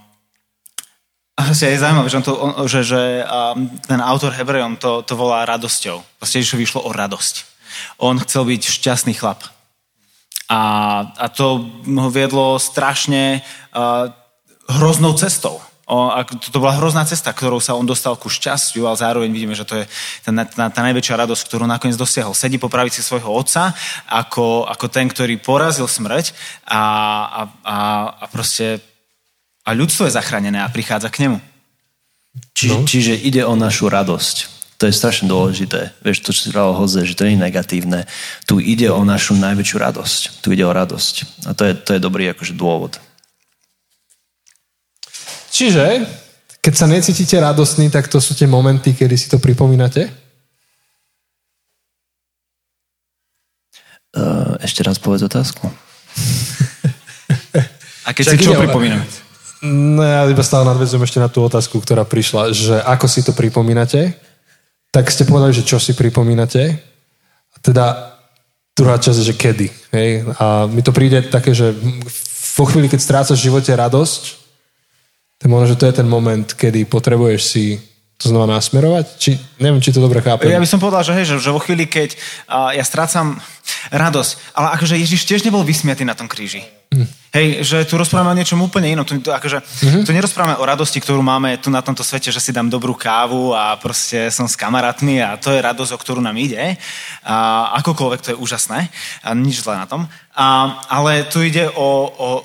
a je zaujímavé, že, on to, že, že um, ten autor Hebrejom to, to volá radosťou. Proste Ježišovi išlo o radosť. On chcel byť šťastný chlap. A, a to ho viedlo strašne uh, hroznou cestou. O, a to, to bola hrozná cesta, ktorou sa on dostal ku šťastiu, ale zároveň vidíme, že to je tá, tá, tá najväčšia radosť, ktorú nakoniec dosiahol. Sedí po pravici svojho otca ako, ako ten, ktorý porazil smrť a, a, a, a proste a ľudstvo je zachránené a prichádza k nemu. Či, no. Čiže ide o našu radosť. To je strašne dôležité. Vieš, to, čo si povedal Hoze, že to nie je negatívne. Tu ide o našu najväčšiu radosť. Tu ide o radosť. A to je, to je dobrý akože dôvod. Čiže, keď sa necítite radostní, tak to sú tie momenty, kedy si to pripomínate? Uh, ešte raz povedz otázku. A keď Však si čo pripomíname? No ja iba stále nadvezujem ešte na tú otázku, ktorá prišla, že ako si to pripomínate tak ste povedali, že čo si pripomínate. Teda druhá časť je, že kedy. Hej? A mi to príde také, že vo chvíli, keď strácaš v živote radosť, tak možno, že to je ten moment, kedy potrebuješ si to znova nasmerovať? Či, neviem, či to dobre chápem. Ja by som povedal, že, hej, že, že vo chvíli, keď uh, ja strácam radosť, ale akože Ježiš tiež nebol vysmiatý na tom kríži. Hej, že tu rozprávame o niečom úplne inom. Tu, tu, akože, mm-hmm. tu nerozprávame o radosti, ktorú máme tu na tomto svete, že si dám dobrú kávu a proste som s kamarátmi a to je radosť, o ktorú nám ide. A akokoľvek to je úžasné a nič zlé na tom. A, ale tu ide o, o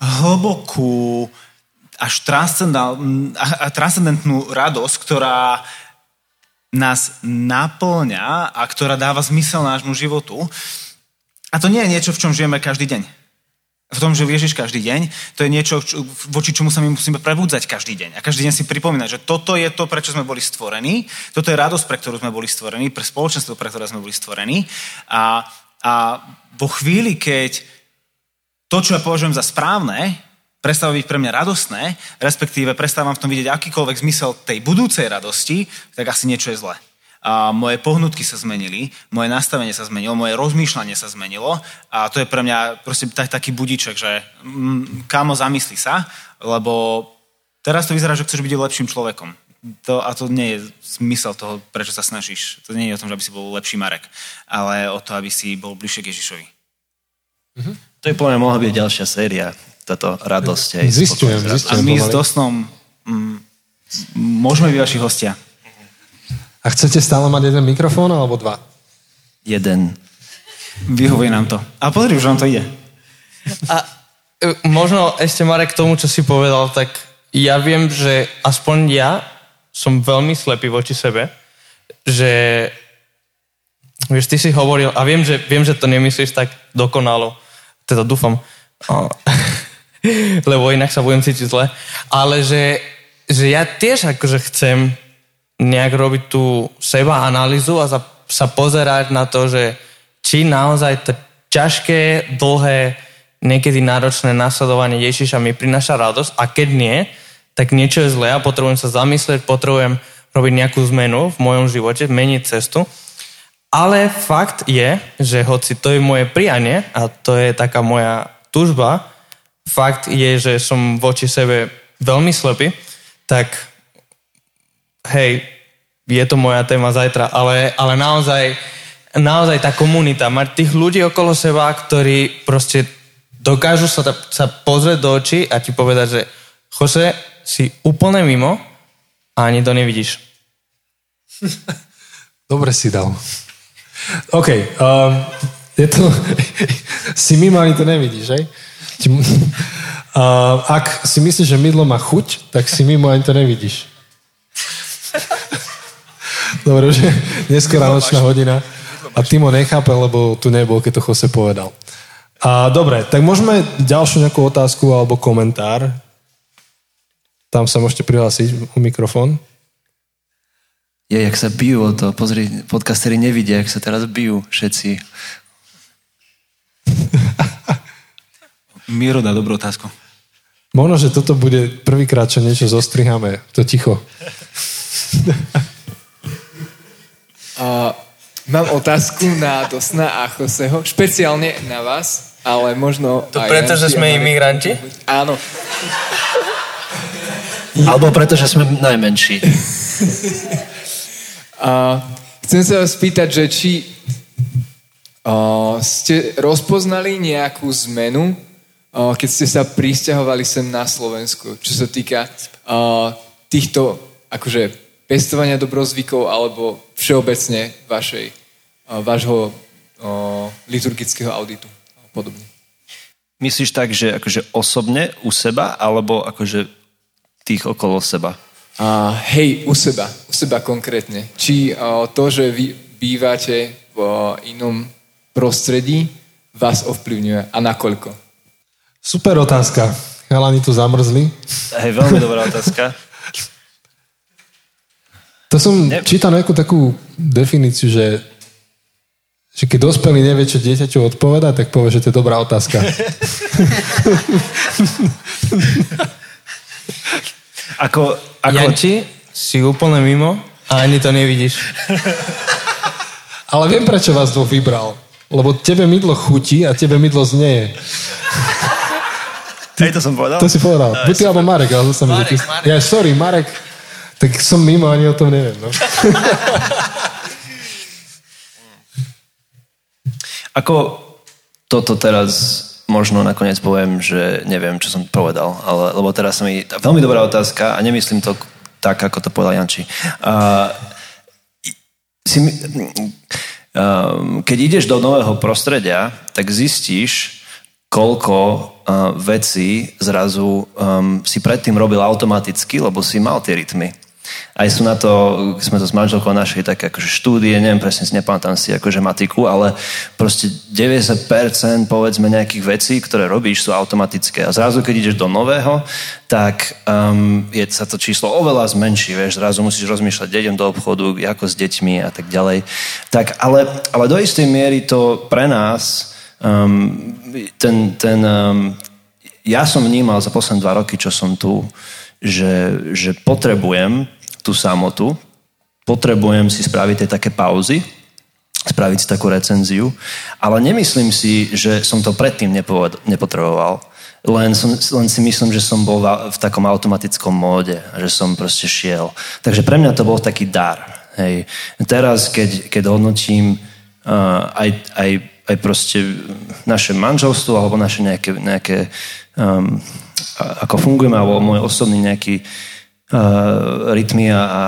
hlbokú až transcendentnú radosť, ktorá nás naplňa a ktorá dáva zmysel nášmu životu. A to nie je niečo, v čom žijeme každý deň. V tom, že Ježiš každý deň, to je niečo, voči čomu sa my musíme prebudzať každý deň. A každý deň si pripomínať, že toto je to, prečo sme boli stvorení, toto je radosť, pre ktorú sme boli stvorení, pre spoločenstvo, pre ktoré sme boli stvorení. A, a vo chvíli, keď to, čo ja považujem za správne, prestáva byť pre mňa radostné, respektíve prestávam v tom vidieť akýkoľvek zmysel tej budúcej radosti, tak asi niečo je zlé. A moje pohnutky sa zmenili, moje nastavenie sa zmenilo, moje rozmýšľanie sa zmenilo a to je pre mňa proste tak, taký budiček, že mm, kámo, zamysli sa, lebo teraz to vyzerá, že chceš byť lepším človekom. To, a to nie je zmysel toho, prečo sa snažíš. To nie je o tom, že aby si bol lepší Marek, ale o to, aby si bol bližšie k Ježišovi. Mm-hmm. To je podľa mňa mohla byť ďalšia séria táto radosť. Zistujem, zistujem. A my s Dosnom mm, môžeme byť vaši hostia. A chcete stále mať jeden mikrofón alebo dva? Jeden. Vyhovuje nám to. A pozri, už nám to ide. A e, možno ešte Marek k tomu, čo si povedal, tak ja viem, že aspoň ja som veľmi slepý voči sebe, že vieš, ty si hovoril, a viem, že, viem, že to nemyslíš tak dokonalo, teda dúfam, lebo inak sa budem cítiť zle. Ale že, že ja tiež akože chcem nejak robiť tú seba analýzu a sa, sa pozerať na to, že či naozaj to ťažké, dlhé, niekedy náročné nasledovanie Ježiša mi prináša radosť a keď nie, tak niečo je zlé a potrebujem sa zamyslieť, potrebujem robiť nejakú zmenu v mojom živote, meniť cestu. Ale fakt je, že hoci to je moje prianie a to je taká moja tužba, fakt je, že som voči sebe veľmi slepý, tak hej, je to moja téma zajtra, ale, ale naozaj, naozaj tá komunita, mať tých ľudí okolo seba, ktorí proste dokážu sa, sa pozrieť do očí a ti povedať, že Jose, si úplne mimo a ani to nevidíš. Dobre si dal. OK. Um, Je to... si mimo, ani to nevidíš, hej? A ak si myslíš, že mydlo má chuť, tak si mimo, ani to nevidíš. Dobre, už je neskorá nočná hodina. A Timo nechápe, lebo tu nebol, keď to Jose povedal. A dobre, tak môžeme ďalšiu nejakú otázku alebo komentár. Tam sa môžete prihlásiť o mikrofón. Je, jak sa bijú o to. Pozri, podcastery nevidia, jak sa teraz bijú všetci. Miro dá dobrú otázku. Možno, že toto bude prvýkrát, čo niečo zostriháme. To ticho. A mám otázku na Dosna a Joseho, špeciálne na vás, ale možno To aj preto, že sme imigranti? Áno. Alebo preto, že sme najmenší. A chcem sa vás spýtať, že či a, ste rozpoznali nejakú zmenu, a, keď ste sa pristahovali sem na Slovensku, čo sa týka a, týchto akože pestovania dobrozvykov alebo všeobecne vašej, vášho liturgického auditu a podobne. Myslíš tak, že akože osobne u seba, alebo akože tých okolo seba? A hej, u seba, u seba konkrétne. Či a, to, že vy bývate v a, inom prostredí, vás ovplyvňuje a nakoľko? Super otázka. Chalani tu zamrzli. Hej, veľmi dobrá otázka. To som Ne- čítal nejakú takú definíciu, že, že keď dospelý nevie, čo dieťaťu odpoveda, tak povie, že to je dobrá otázka. Ako, ako, Janči, si úplne mimo a ani to nevidíš. Ale viem, prečo vás dvoch vybral. Lebo tebe mydlo chutí a tebe mydlo znieje. Hej, to som povedal? To si povedal. Buď ty alebo Marek, ale zase ty... Marek. Ja, sorry, Marek. Tak som mimo, ani o tom neviem. No. Ako toto teraz možno nakoniec poviem, že neviem, čo som povedal, ale, lebo teraz mi... Veľmi dobrá otázka a nemyslím to tak, ako to povedal Janči. Uh, si, um, keď ideš do nového prostredia, tak zistíš, koľko uh, vecí zrazu um, si predtým robil automaticky, lebo si mal tie rytmy. Aj sú na to, sme to s manželkou našli také akože štúdie, neviem presne, si nepamätám si akože matiku, ale proste 90% povedzme nejakých vecí, ktoré robíš, sú automatické. A zrazu, keď ideš do nového, tak um, je sa to číslo oveľa zmenší, vieš, zrazu musíš rozmýšľať, idem do obchodu, ako s deťmi a tak ďalej. Tak, ale, ale do istej miery to pre nás um, ten, ten um, ja som vnímal za posledné dva roky, čo som tu, že, že potrebujem tú samotu, potrebujem si spraviť tie také pauzy, spraviť si takú recenziu, ale nemyslím si, že som to predtým nepoved- nepotreboval. Len, som, len si myslím, že som bol v, v takom automatickom móde, že som proste šiel. Takže pre mňa to bol taký dar. Hej. Teraz, keď, keď hodnotím uh, aj, aj, aj proste naše manželstvo alebo naše nejaké, nejaké um, ako fungujeme, alebo môj osobný nejaký uh, rytmy a, a,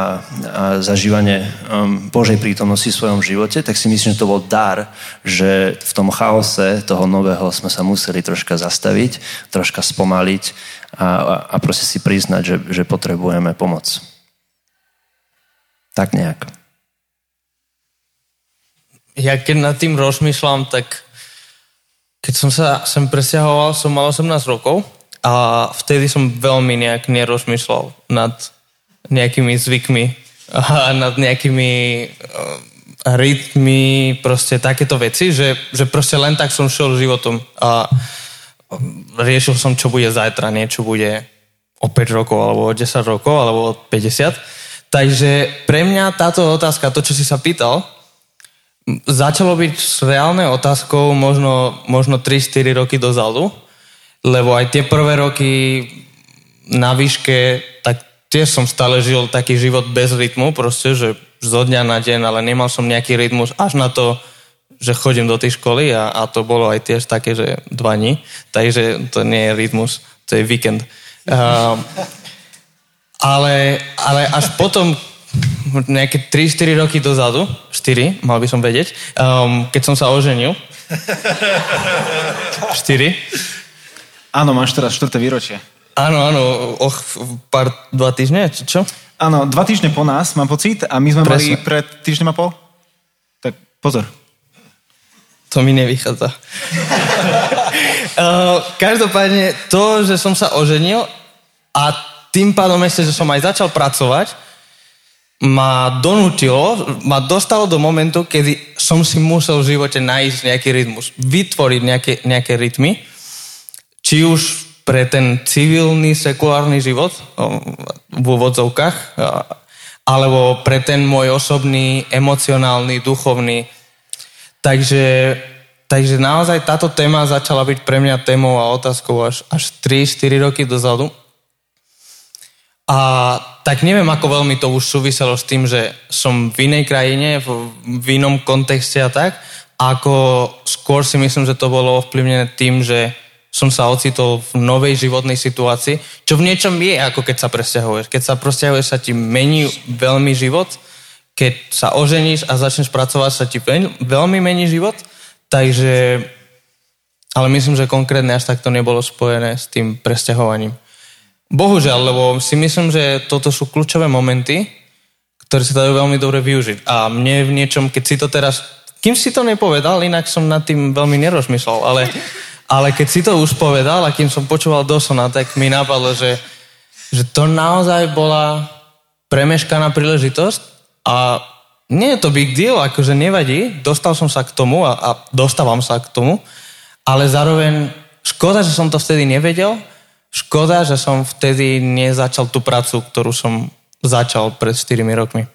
a zažívanie um, Božej prítomnosti v svojom živote, tak si myslím, že to bol dar, že v tom chaose toho nového sme sa museli troška zastaviť, troška spomaliť a, a, a proste si priznať, že, že potrebujeme pomoc. Tak nejak. Ja keď nad tým rozmýšľam, tak keď som sa sem presťahoval, som mal 18 rokov a vtedy som veľmi nejak nerozmýšľal nad nejakými zvykmi a nad nejakými uh, rytmi, proste takéto veci, že, že proste len tak som šiel životom a riešil som, čo bude zajtra, nie čo bude o 5 rokov, alebo o 10 rokov, alebo o 50. Takže pre mňa táto otázka, to, čo si sa pýtal, začalo byť s reálnej otázkou možno, možno 3-4 roky dozadu, lebo aj tie prvé roky na výške, tak tiež som stále žil taký život bez rytmu, proste, že zo dňa na deň, ale nemal som nejaký rytmus až na to, že chodím do tej školy a, a to bolo aj tiež také, že dva dní, takže to nie je rytmus, to je víkend. Uh, ale, ale až potom nejaké 3-4 roky dozadu, 4, mal by som vedieť, um, keď som sa oženil. 4. Áno, máš teraz štvrté výročie. Áno, áno, och, pár, dva týždne, čo? Áno, dva týždne po nás, mám pocit, a my sme Presne. mali pred týždňom a pol. Tak pozor. To mi nevychádza. uh, každopádne to, že som sa oženil a tým pádom ešte, že som aj začal pracovať, ma donútilo, ma dostalo do momentu, kedy som si musel v živote nájsť nejaký rytmus, vytvoriť nejaké, nejaké rytmy, či už pre ten civilný, sekulárny život v úvodzovkách, alebo pre ten môj osobný, emocionálny, duchovný. Takže, takže naozaj táto téma začala byť pre mňa témou a otázkou až, až 3-4 roky dozadu. A tak neviem, ako veľmi to už súviselo s tým, že som v inej krajine, v, v inom kontexte a tak, ako skôr si myslím, že to bolo ovplyvnené tým, že som sa ocitol v novej životnej situácii, čo v niečom je, ako keď sa presťahuješ. Keď sa presťahuješ, sa ti mení veľmi život, keď sa oženíš a začneš pracovať, sa ti veľ- veľmi mení život, takže ale myslím, že konkrétne až tak to nebolo spojené s tým presťahovaním. Bohužiaľ, lebo si myslím, že toto sú kľúčové momenty, ktoré sa dajú veľmi dobre využiť. A mne v niečom, keď si to teraz, kým si to nepovedal, inak som nad tým veľmi nerozmyslel, ale, ale keď si to už povedal a kým som počúval Dosona, tak mi napadlo, že, že to naozaj bola premeškaná príležitosť a nie je to big deal, akože nevadí, dostal som sa k tomu a, a dostávam sa k tomu, ale zároveň škoda, že som to vtedy nevedel, škoda, že som vtedy nezačal tú prácu, ktorú som začal pred 4 rokmi.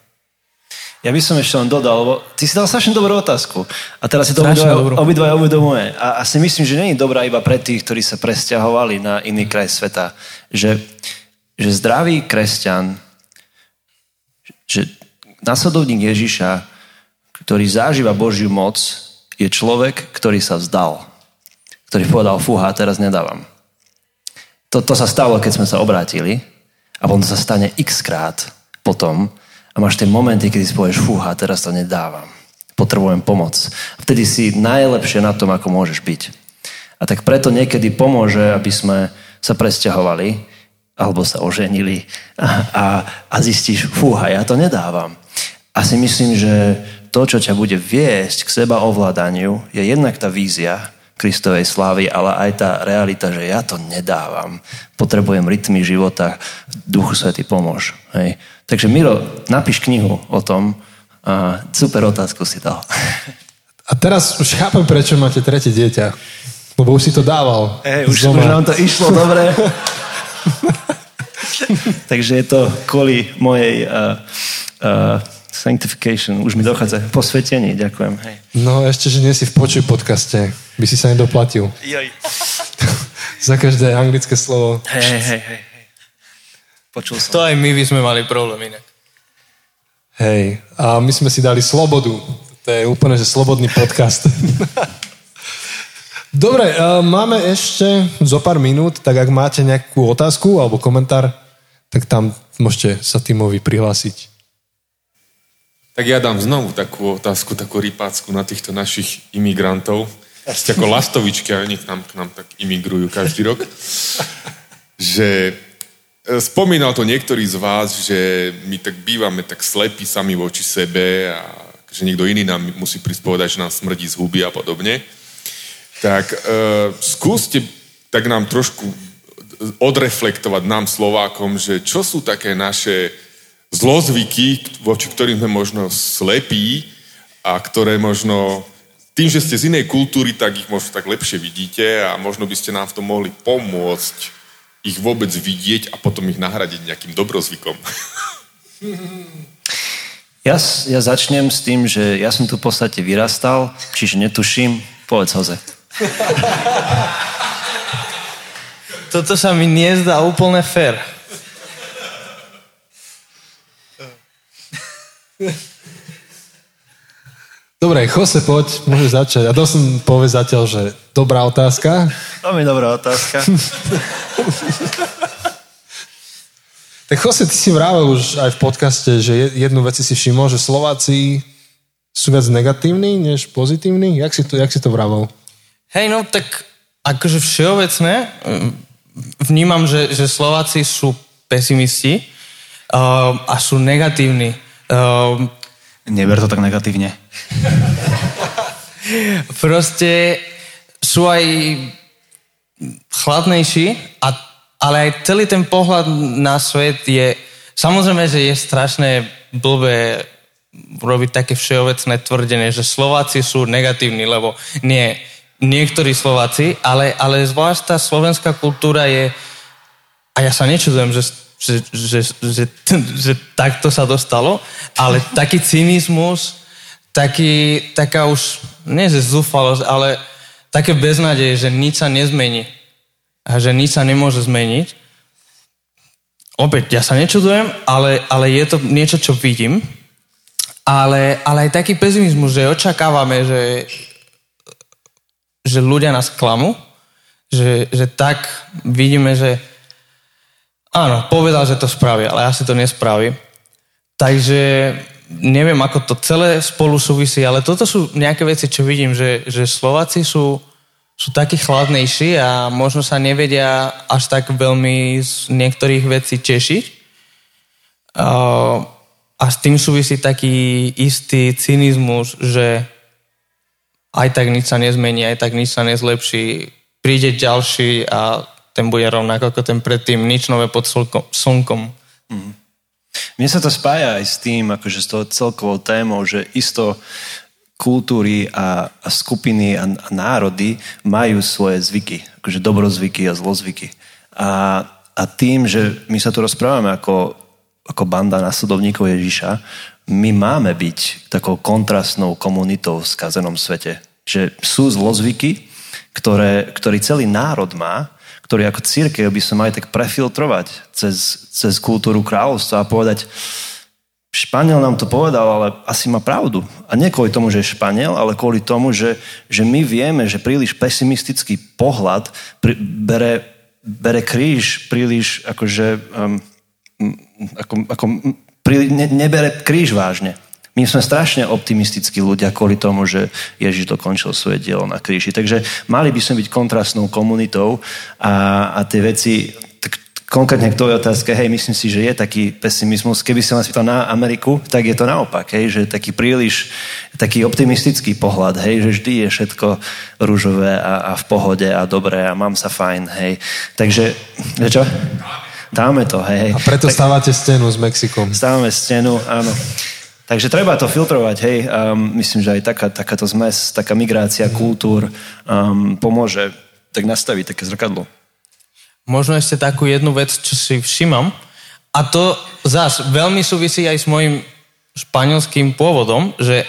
Ja by som ešte len dodal, lebo ty si dal strašne dobrú otázku. A teraz si to obidva, uvedomuje. A, a si myslím, že nie je dobrá iba pre tých, ktorí sa presťahovali na iný kraj sveta. Že, že zdravý kresťan, že nasledovník Ježiša, ktorý zažíva Božiu moc, je človek, ktorý sa vzdal. Ktorý povedal, fúha, teraz nedávam. To, to sa stalo, keď sme sa obrátili a potom to sa stane x krát potom a máš tie momenty, kedy si povieš, fúha, teraz to nedávam. Potrebujem pomoc. Vtedy si najlepšie na tom, ako môžeš byť. A tak preto niekedy pomôže, aby sme sa presťahovali alebo sa oženili a, a, a zistíš, fúha, ja to nedávam. A si myslím, že to, čo ťa bude viesť k seba ovládaniu, je jednak tá vízia Kristovej slávy, ale aj tá realita, že ja to nedávam. Potrebujem rytmy života, Duchu Svety pomôž. Hej. Takže Miro, napíš knihu o tom. A super otázku si dal. A teraz už chápem, prečo máte tretie dieťa. Lebo už si to dával. Hej, už, doma. už nám to išlo dobre. Takže je to kvôli mojej uh, uh, sanctification. Už mi dochádza posvetenie. Ďakujem. Hej. No ešte, že nie si v počuj podcaste. By si sa nedoplatil. Joj. Za každé anglické slovo. Hej, hej, hej. Počul som. To aj my by sme mali problém inak. Hej, a my sme si dali slobodu. To je úplne, že slobodný podcast. Dobre, máme ešte zo pár minút, tak ak máte nejakú otázku alebo komentár, tak tam môžete sa Timovi prihlásiť. Tak ja dám znovu takú otázku, takú rypácku na týchto našich imigrantov. Ste ako lastovičky a oni k nám, k nám tak imigrujú každý rok. Že spomínal to niektorý z vás, že my tak bývame tak slepí sami voči sebe a že niekto iný nám musí prísť povedať, že nám smrdí z huby a podobne. Tak e, skúste tak nám trošku odreflektovať nám Slovákom, že čo sú také naše zlozvyky, voči ktorým sme možno slepí a ktoré možno tým, že ste z inej kultúry, tak ich možno tak lepšie vidíte a možno by ste nám v tom mohli pomôcť ich vôbec vidieť a potom ich nahradiť nejakým dobrozvykom. Ja, ja začnem s tým, že ja som tu v podstate vyrastal, čiže netuším. Povedz, Hoze. Toto sa mi nezdá úplne fér. Dobre, Jose, poď, môžeš začať. A to som povie zatiaľ, že dobrá otázka. Veľmi dobrá otázka. Tak Jose, ty si vravel už aj v podcaste, že je- jednu vec si všimol, že Slováci sú viac negatívni než pozitívni. Jak si to, jak si to vravel? Hej, no tak akože všeobecné mm, vnímam, že, že Slováci sú pesimisti uh, a sú negatívni. Uh, Neber to tak negatívne. proste sú aj chladnejší, a, ale aj celý ten pohľad na svet je... Samozrejme, že je strašné blbé robiť také všeobecné tvrdenie, že Slováci sú negatívni, lebo nie, niektorí Slováci, ale, ale zvlášť tá slovenská kultúra je... A ja sa nečudujem, že, že, že, že, že takto sa dostalo, ale taký cynizmus, taký, taká už, nie že zúfalosť, ale také beznadeje, že nič sa nezmení a že nič sa nemôže zmeniť. Opäť, ja sa nečudujem, ale, ale je to niečo, čo vidím. Ale, ale aj taký pesimizmus, že očakávame, že, že ľudia nás klamú, že, že tak vidíme, že áno, povedal, že to spraví, ale asi to nespraví. Takže neviem, ako to celé spolu súvisí, ale toto sú nejaké veci, čo vidím, že, že Slováci sú, sú takí chladnejší a možno sa nevedia až tak veľmi z niektorých vecí tešiť. A, s tým súvisí taký istý cynizmus, že aj tak nič sa nezmení, aj tak nič sa nezlepší. Príde ďalší a ten bude rovnako ako ten predtým, nič nové pod slnkom. slnkom. Mne sa to spája aj s tým, akože s tou celkovou témou, že isto kultúry a, a skupiny a, a národy majú svoje zvyky, akože dobrozvyky a zlozvyky. A, a tým, že my sa tu rozprávame ako, ako banda následovníkov Ježiša, my máme byť takou kontrastnou komunitou v skazenom svete. Že sú zlozvyky, ktoré, ktorý celý národ má, ktorý ako církev by sme mali tak prefiltrovať cez, cez kultúru kráľovstva a povedať, Španiel nám to povedal, ale asi má pravdu. A nie kvôli tomu, že je Španiel, ale kvôli tomu, že, že my vieme, že príliš pesimistický pohľad pri, bere, bere kríž príliš akože um, ako, ako, príli, ne, nebere kríž vážne. My sme strašne optimistickí ľudia kvôli tomu, že Ježiš dokončil svoje dielo na kríži. Takže mali by sme byť kontrastnou komunitou a, a tie veci, tak konkrétne k tvojej otázke, hej, myslím si, že je taký pesimizmus. Keby sa ma spýtal na Ameriku, tak je to naopak, hej, že taký príliš, taký optimistický pohľad, hej, že vždy je všetko rúžové a, a v pohode a dobré a mám sa fajn, hej. Takže, že čo? Dáme to, hej. A preto stávate stenu s Mexikom. Stávame stenu, áno. Takže treba to filtrovať, hej. Um, myslím, že aj taká, takáto zmes, taká migrácia kultúr um, pomôže tak nastaviť také zrkadlo. Možno ešte takú jednu vec, čo si všimam, a to zás veľmi súvisí aj s mojim španielským pôvodom, že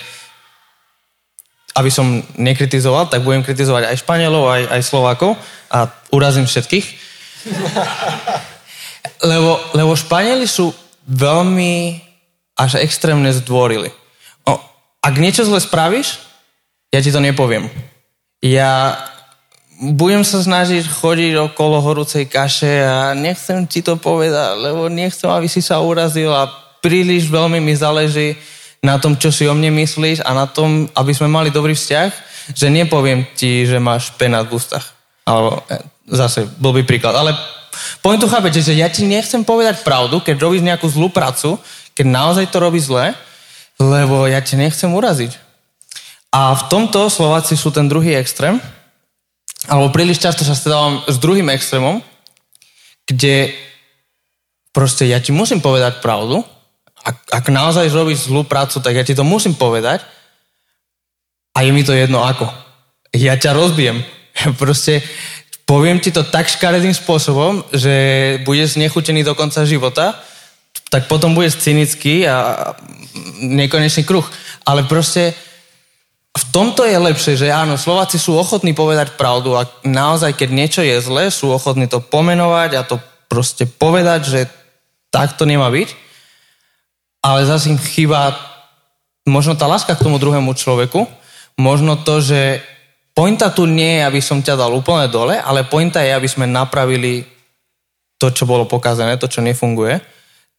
aby som nekritizoval, tak budem kritizovať aj Španielov, aj, aj Slovákov a urazím všetkých. lebo, lebo Španieli sú veľmi až extrémne zdvorili. O, ak niečo zle spravíš, ja ti to nepoviem. Ja budem sa snažiť chodiť okolo horúcej kaše a nechcem ti to povedať, lebo nechcem, aby si sa urazil a príliš veľmi mi záleží na tom, čo si o mne myslíš a na tom, aby sme mali dobrý vzťah, že nepoviem ti, že máš penát v ústach. Alebo e, zase blbý príklad. Ale poviem tu chápete, že ja ti nechcem povedať pravdu, keď robíš nejakú zlú prácu, keď naozaj to robíš zle, lebo ja ti nechcem uraziť. A v tomto Slováci sú ten druhý extrém, alebo príliš často sa stretávam s druhým extrémom, kde proste ja ti musím povedať pravdu, ak, ak naozaj robíš zlú prácu, tak ja ti to musím povedať a je mi to jedno ako. Ja ťa rozbijem. Proste poviem ti to tak škaredým spôsobom, že budeš nechutený do konca života, tak potom budeš cynický a nekonečný kruh. Ale proste v tomto je lepšie, že áno, Slováci sú ochotní povedať pravdu a naozaj, keď niečo je zlé, sú ochotní to pomenovať a to proste povedať, že tak to nemá byť. Ale zase im chýba možno tá láska k tomu druhému človeku, možno to, že pointa tu nie je, aby som ťa dal úplne dole, ale pointa je, aby sme napravili to, čo bolo pokazané, to, čo nefunguje.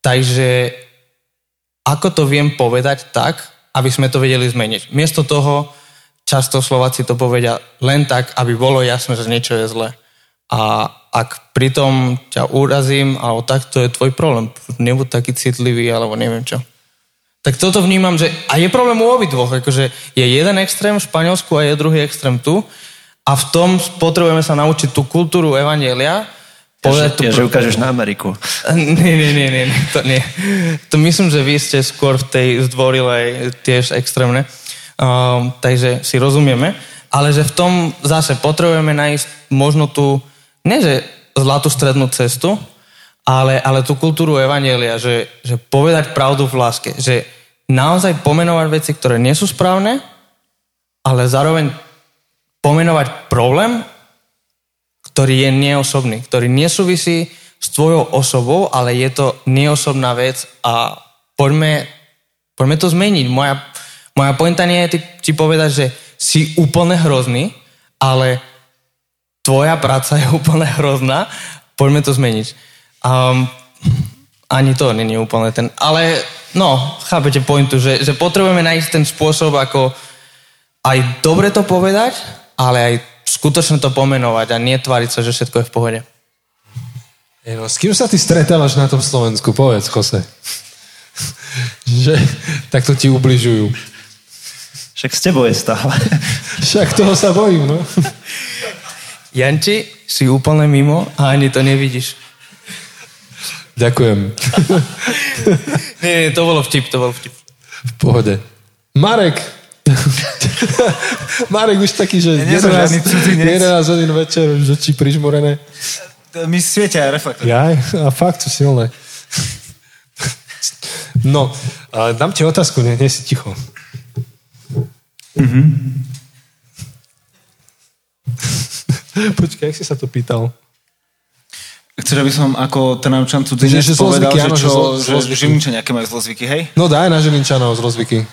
Takže ako to viem povedať tak, aby sme to vedeli zmeniť. Miesto toho často Slováci to povedia len tak, aby bolo jasné, že niečo je zle. A ak pritom ťa urazím, alebo tak, to je tvoj problém. Nebuď taký citlivý, alebo neviem čo. Tak toto vnímam, že a je problém u obidvoch, akože je jeden extrém v Španielsku a je druhý extrém tu a v tom potrebujeme sa naučiť tú kultúru evanielia, povedať že, ja, že ukážeš na Ameriku. Nie, nie, nie, nie, to nie. To myslím, že vy ste skôr v tej zdvorilej tiež extrémne. Um, takže si rozumieme. Ale že v tom zase potrebujeme nájsť možno tú, nie že zlatú strednú cestu, ale, ale tú kultúru Evanielia, že, že povedať pravdu v láske, že naozaj pomenovať veci, ktoré nie sú správne, ale zároveň pomenovať problém, ktorý je neosobný, ktorý nesúvisí s tvojou osobou, ale je to neosobná vec a poďme, poďme to zmeniť. Moja, moja pointa nie je ti povedať, že si úplne hrozný, ale tvoja práca je úplne hrozná, poďme to zmeniť. Um, ani to není úplne ten... Ale no, chápete pointu, že, že potrebujeme nájsť ten spôsob, ako aj dobre to povedať, ale aj skutočne to pomenovať a netváriť sa, že všetko je v pohode. Hey no, s kým sa ty stretávaš na tom Slovensku? Povedz, Jose. že takto ti ubližujú. Však s tebou je stále. Však toho sa bojím, no. Janči, si úplne mimo a ani to nevidíš. Ďakujem. nie, nie, to bolo vtip, to bol vtip. V pohode. Marek! Marek už taký, že ja 11, 11 hodín večer, už oči prižmorené. My svietia aj reflektor. Ja, a fakt sú silné. No, dám ti otázku, nie, nie si ticho. Mm-hmm. Počkaj, jak si sa to pýtal? Chceš, aby som ako Trnavčan cudzinec že povedal, zlozvyky, áno, že, čo, že, že, že Žilinčania, aké majú zlozvyky, hej? No daj na Žilinčanov zlozvyky.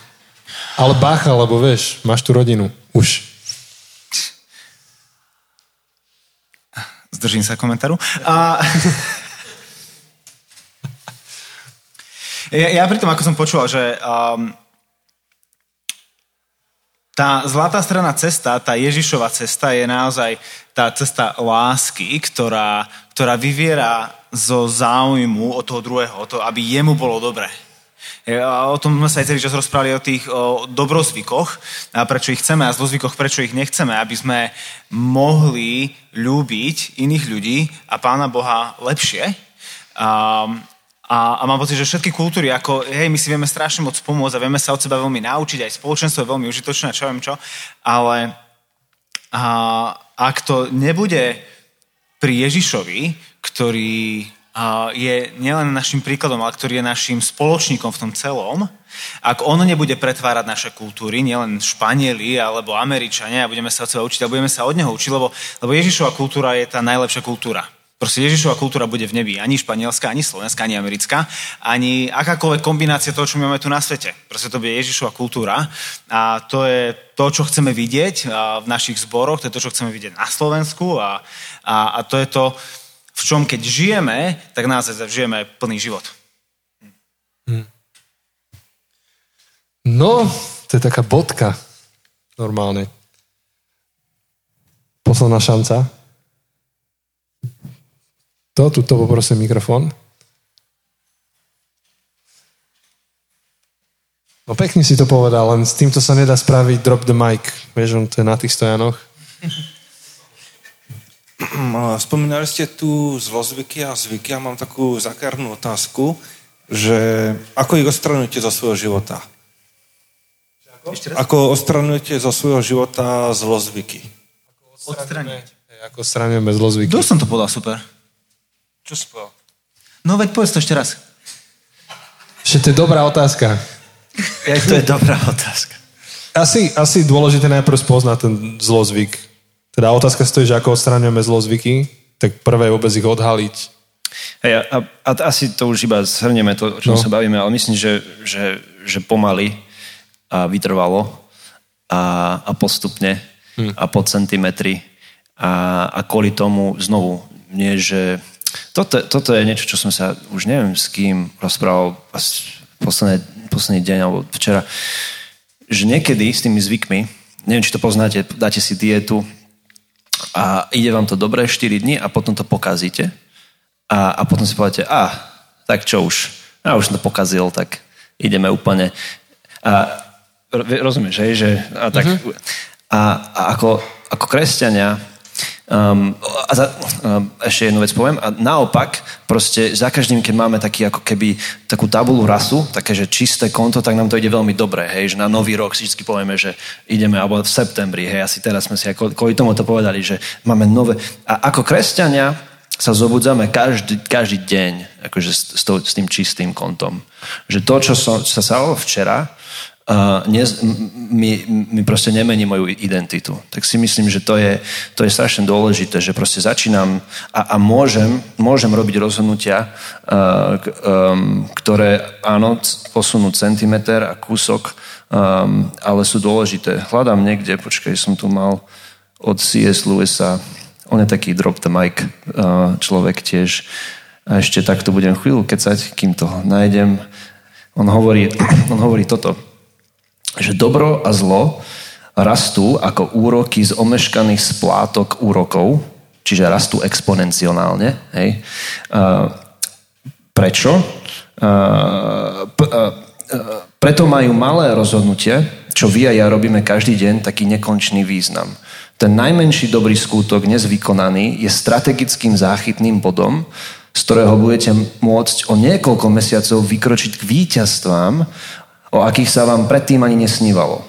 Ale bacha, lebo vieš, máš tu rodinu. Už. Zdržím sa komentáru. A... ja, ja pri tom, ako som počúval, že um, tá zlatá strana cesta, tá Ježišova cesta je naozaj tá cesta lásky, ktorá, ktorá vyviera zo záujmu od toho druhého, o to, aby jemu bolo dobre. A o tom sme sa aj celý čas rozprávali o tých o dobrozvykoch, a prečo ich chceme a zlozvykoch, prečo ich nechceme, aby sme mohli ľúbiť iných ľudí a Pána Boha lepšie. A, a, a mám pocit, že všetky kultúry, ako hej, my si vieme strašne moc pomôcť a vieme sa od seba veľmi naučiť, aj spoločenstvo je veľmi užitočné, čo viem čo, ale a, ak to nebude pri Ježišovi, ktorý je nielen našim príkladom, ale ktorý je našim spoločníkom v tom celom, ak on nebude pretvárať naše kultúry, nielen Španieli alebo Američania, a budeme sa od seba učiť a budeme sa od neho učiť, lebo, lebo Ježišova kultúra je tá najlepšia kultúra. Proste Ježišova kultúra bude v nebi. Ani španielská, ani slovenská, ani americká, ani akákoľvek kombinácia toho, čo máme tu na svete. Proste to bude Ježišova kultúra. A to je to, čo chceme vidieť v našich zboroch, to je to, čo chceme vidieť na Slovensku a, a, a to je to, v čom keď žijeme, tak naozaj žijeme plný život. Hm. No, to je taká bodka normálne. Posledná šanca. To, tuto poprosím mikrofón. No pekne si to povedal, len s týmto sa nedá spraviť drop the mic. Vieš, on to je na tých stojanoch. Spomínali ste tu zlozvyky a zvyky. Ja mám takú zakárnu otázku, že ako ich odstranujete zo svojho života? Ako, ako odstranujete zo svojho života zlozvyky? Odstranujeme, ako odstranujeme zlozvyky? Kto som to povedal super? Čo si povedal? No veď povedz to ešte raz. Že to je dobrá otázka. Ja, to je dobrá otázka. Asi, asi dôležité najprv spoznať ten zlozvyk. Teda otázka stojí, že ako odstraňujeme zlozvyky, tak prvé vôbec ich odhaliť. Hey, a, a, asi to už iba shrnieme to, o čom no. sa bavíme, ale myslím, že, že, že pomaly a vytrvalo a, a postupne hm. a po centimetri a, a kvôli tomu znovu nie, že toto, toto je niečo, čo som sa už neviem s kým rozprával asi posledný, posledný deň alebo včera, že niekedy s tými zvykmi, neviem, či to poznáte, dáte si dietu a ide vám to dobré 4 dní a potom to pokazíte a, a potom si poviete, a tak čo už, ja už som to pokazil, tak ideme úplne. A rozumieš, hej, že a, tak, uh-huh. a, a ako, ako kresťania Um, a za, um, ešte jednu vec poviem. A naopak, proste za každým, keď máme taký ako keby takú tabulu rasu, také, že čisté konto, tak nám to ide veľmi dobre, hej, že na nový rok si vždy povieme, že ideme, alebo v septembri, hej, asi teraz sme si ako, kvôli tomu to povedali, že máme nové. A ako kresťania sa zobudzame každý, každý deň akože s, s, to, s tým čistým kontom. Že to, čo, som, sa stalo včera, uh, ne, mi, mi proste nemení moju identitu. Tak si myslím, že to je, to je strašne dôležité, že proste začínam a, a môžem, môžem robiť rozhodnutia, uh, um, ktoré áno, posunú centimeter a kúsok, um, ale sú dôležité. Hľadám niekde, počkaj, som tu mal od C.S. Lewisa, on je taký drop the mic uh, človek tiež. A ešte takto budem chvíľu kecať, kým to nájdem. On hovorí, on hovorí toto že dobro a zlo rastú ako úroky z omeškaných splátok úrokov, čiže rastú exponenciálne. Hej. Prečo? Preto majú malé rozhodnutie, čo vy a ja robíme každý deň, taký nekončný význam. Ten najmenší dobrý skútok, dnes vykonaný, je strategickým záchytným bodom, z ktorého budete môcť o niekoľko mesiacov vykročiť k víťazstvám, o akých sa vám predtým ani nesnívalo.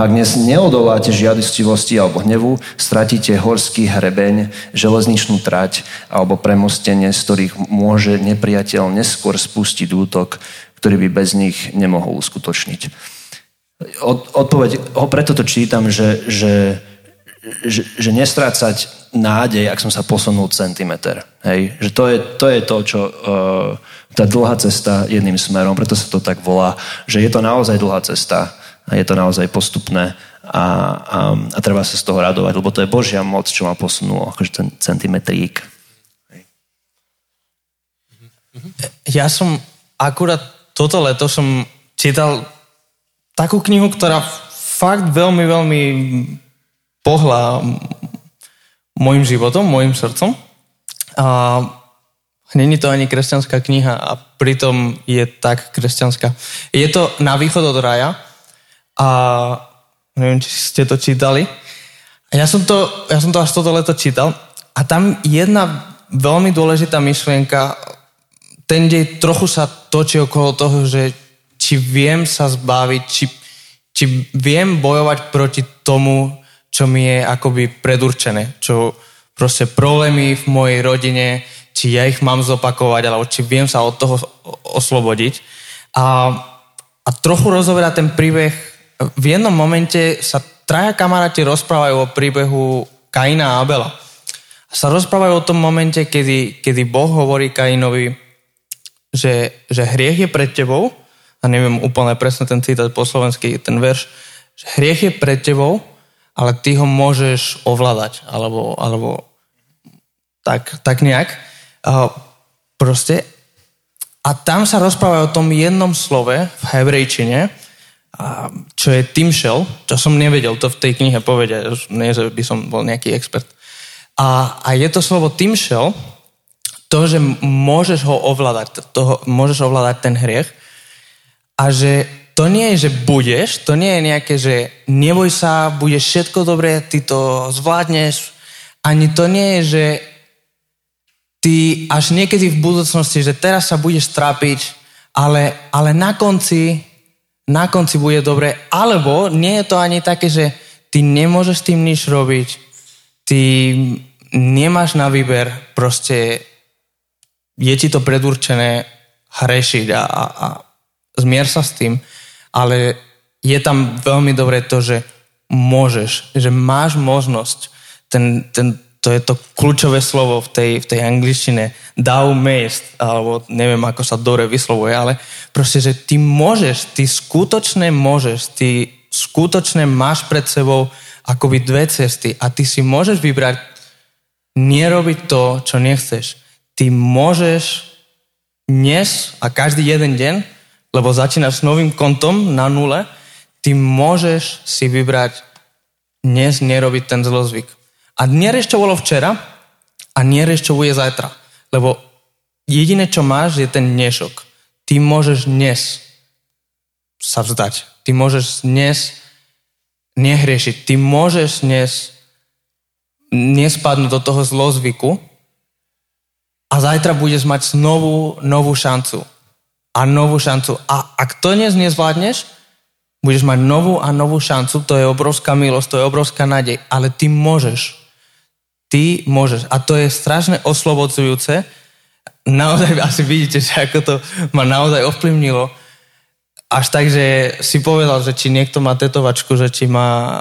Ak dnes neodoláte žiadostivosti alebo hnevu, stratíte horský hrebeň, železničnú trať alebo premostenie, z ktorých môže nepriateľ neskôr spustiť útok, ktorý by bez nich nemohol uskutočniť. Od, odpoveď, preto to čítam, že, že, že, že nestrácať nádej, ak som sa posunul centimeter. Hej? Že to je to, je to čo... Uh, tá dlhá cesta jedným smerom, preto sa to tak volá, že je to naozaj dlhá cesta a je to naozaj postupné a, a, a treba sa z toho radovať, lebo to je Božia moc, čo ma posunulo, akože ten centimetrík. Ja som akurát toto leto som čítal takú knihu, ktorá fakt veľmi, veľmi pohla môjim životom, môjim srdcom. A Není to ani kresťanská kniha a pritom je tak kresťanská. Je to Na východ od raja a neviem, či ste to čítali. Ja som to, ja som to až toto leto čítal a tam jedna veľmi dôležitá myšlienka, ten dej trochu sa točí okolo toho, že či viem sa zbaviť, či, či viem bojovať proti tomu, čo mi je akoby predurčené, čo proste problémy v mojej rodine, či ja ich mám zopakovať, alebo či viem sa od toho oslobodiť. A, a trochu rozoberá ten príbeh. V jednom momente sa traja kamaráti rozprávajú o príbehu Kaina a Abela. Sa rozprávajú o tom momente, kedy, kedy Boh hovorí Kainovi, že, že hriech je pred tebou, a neviem úplne presne ten citát po slovensky, ten verš, že hriech je pred tebou, ale ty ho môžeš ovládať, alebo, alebo tak, tak nejak. A proste a tam sa rozpráva o tom jednom slove v hebrejčine, a čo je Timšel, čo som nevedel to v tej knihe povedať, nie, že by som bol nejaký expert. A, a je to slovo Timšel, to, že môžeš ho ovládať, toho, môžeš ovládať ten hriech a že to nie je, že budeš, to nie je nejaké, že neboj sa, budeš všetko dobré, ty to zvládneš, ani to nie je, že ty až niekedy v budúcnosti, že teraz sa budeš trápiť, ale, ale na konci, na konci bude dobre. Alebo nie je to ani také, že ty nemôžeš s tým nič robiť, ty nemáš na výber, proste je ti to predurčené hrešiť a, a, a zmier sa s tým, ale je tam veľmi dobré to, že môžeš, že máš možnosť ten, ten, to je to kľúčové slovo v tej, v tej angličtine, thou mayst, alebo neviem, ako sa dore vyslovuje, ale proste, že ty môžeš, ty skutočne môžeš, ty skutočne máš pred sebou akoby dve cesty a ty si môžeš vybrať nerobiť to, čo nechceš. Ty môžeš dnes a každý jeden deň, lebo začínaš s novým kontom na nule, ty môžeš si vybrať dnes nerobiť ten zlozvyk. A nerieš, včera a nerieš, čo zajtra. Lebo jediné, čo máš, je ten dnešok. Ty môžeš dnes sa vzdať. Ty môžeš dnes nehriešiť. Ty môžeš dnes nespadnúť do toho zlozvyku a zajtra budeš mať znovu novú šancu. A novú šancu. A ak to dnes nezvládneš, budeš mať novú a novú šancu. To je obrovská milosť, to je obrovská nádej. Ale ty môžeš. Ty môžeš. A to je strašne oslobodzujúce. Naozaj asi vidíte, že ako to ma naozaj ovplyvnilo. Až tak, že si povedal, že či niekto má tetovačku, že či má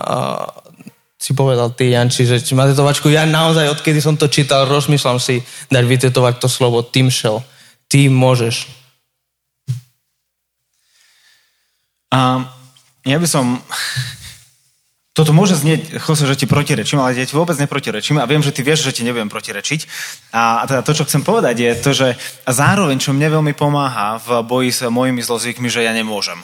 si povedal ty, Janči, že či má tetovačku. Ja naozaj, odkedy som to čítal, rozmýšľam si dať vytetovať to slovo Tim Shell. Ty môžeš. A ja by som... Toto môže znieť, Jose, že ti protirečím, ale ja ti vôbec neprotirečím a viem, že ty vieš, že ti neviem protirečiť. A, teda to, čo chcem povedať, je to, že zároveň, čo mne veľmi pomáha v boji s mojimi zlozvykmi, že ja nemôžem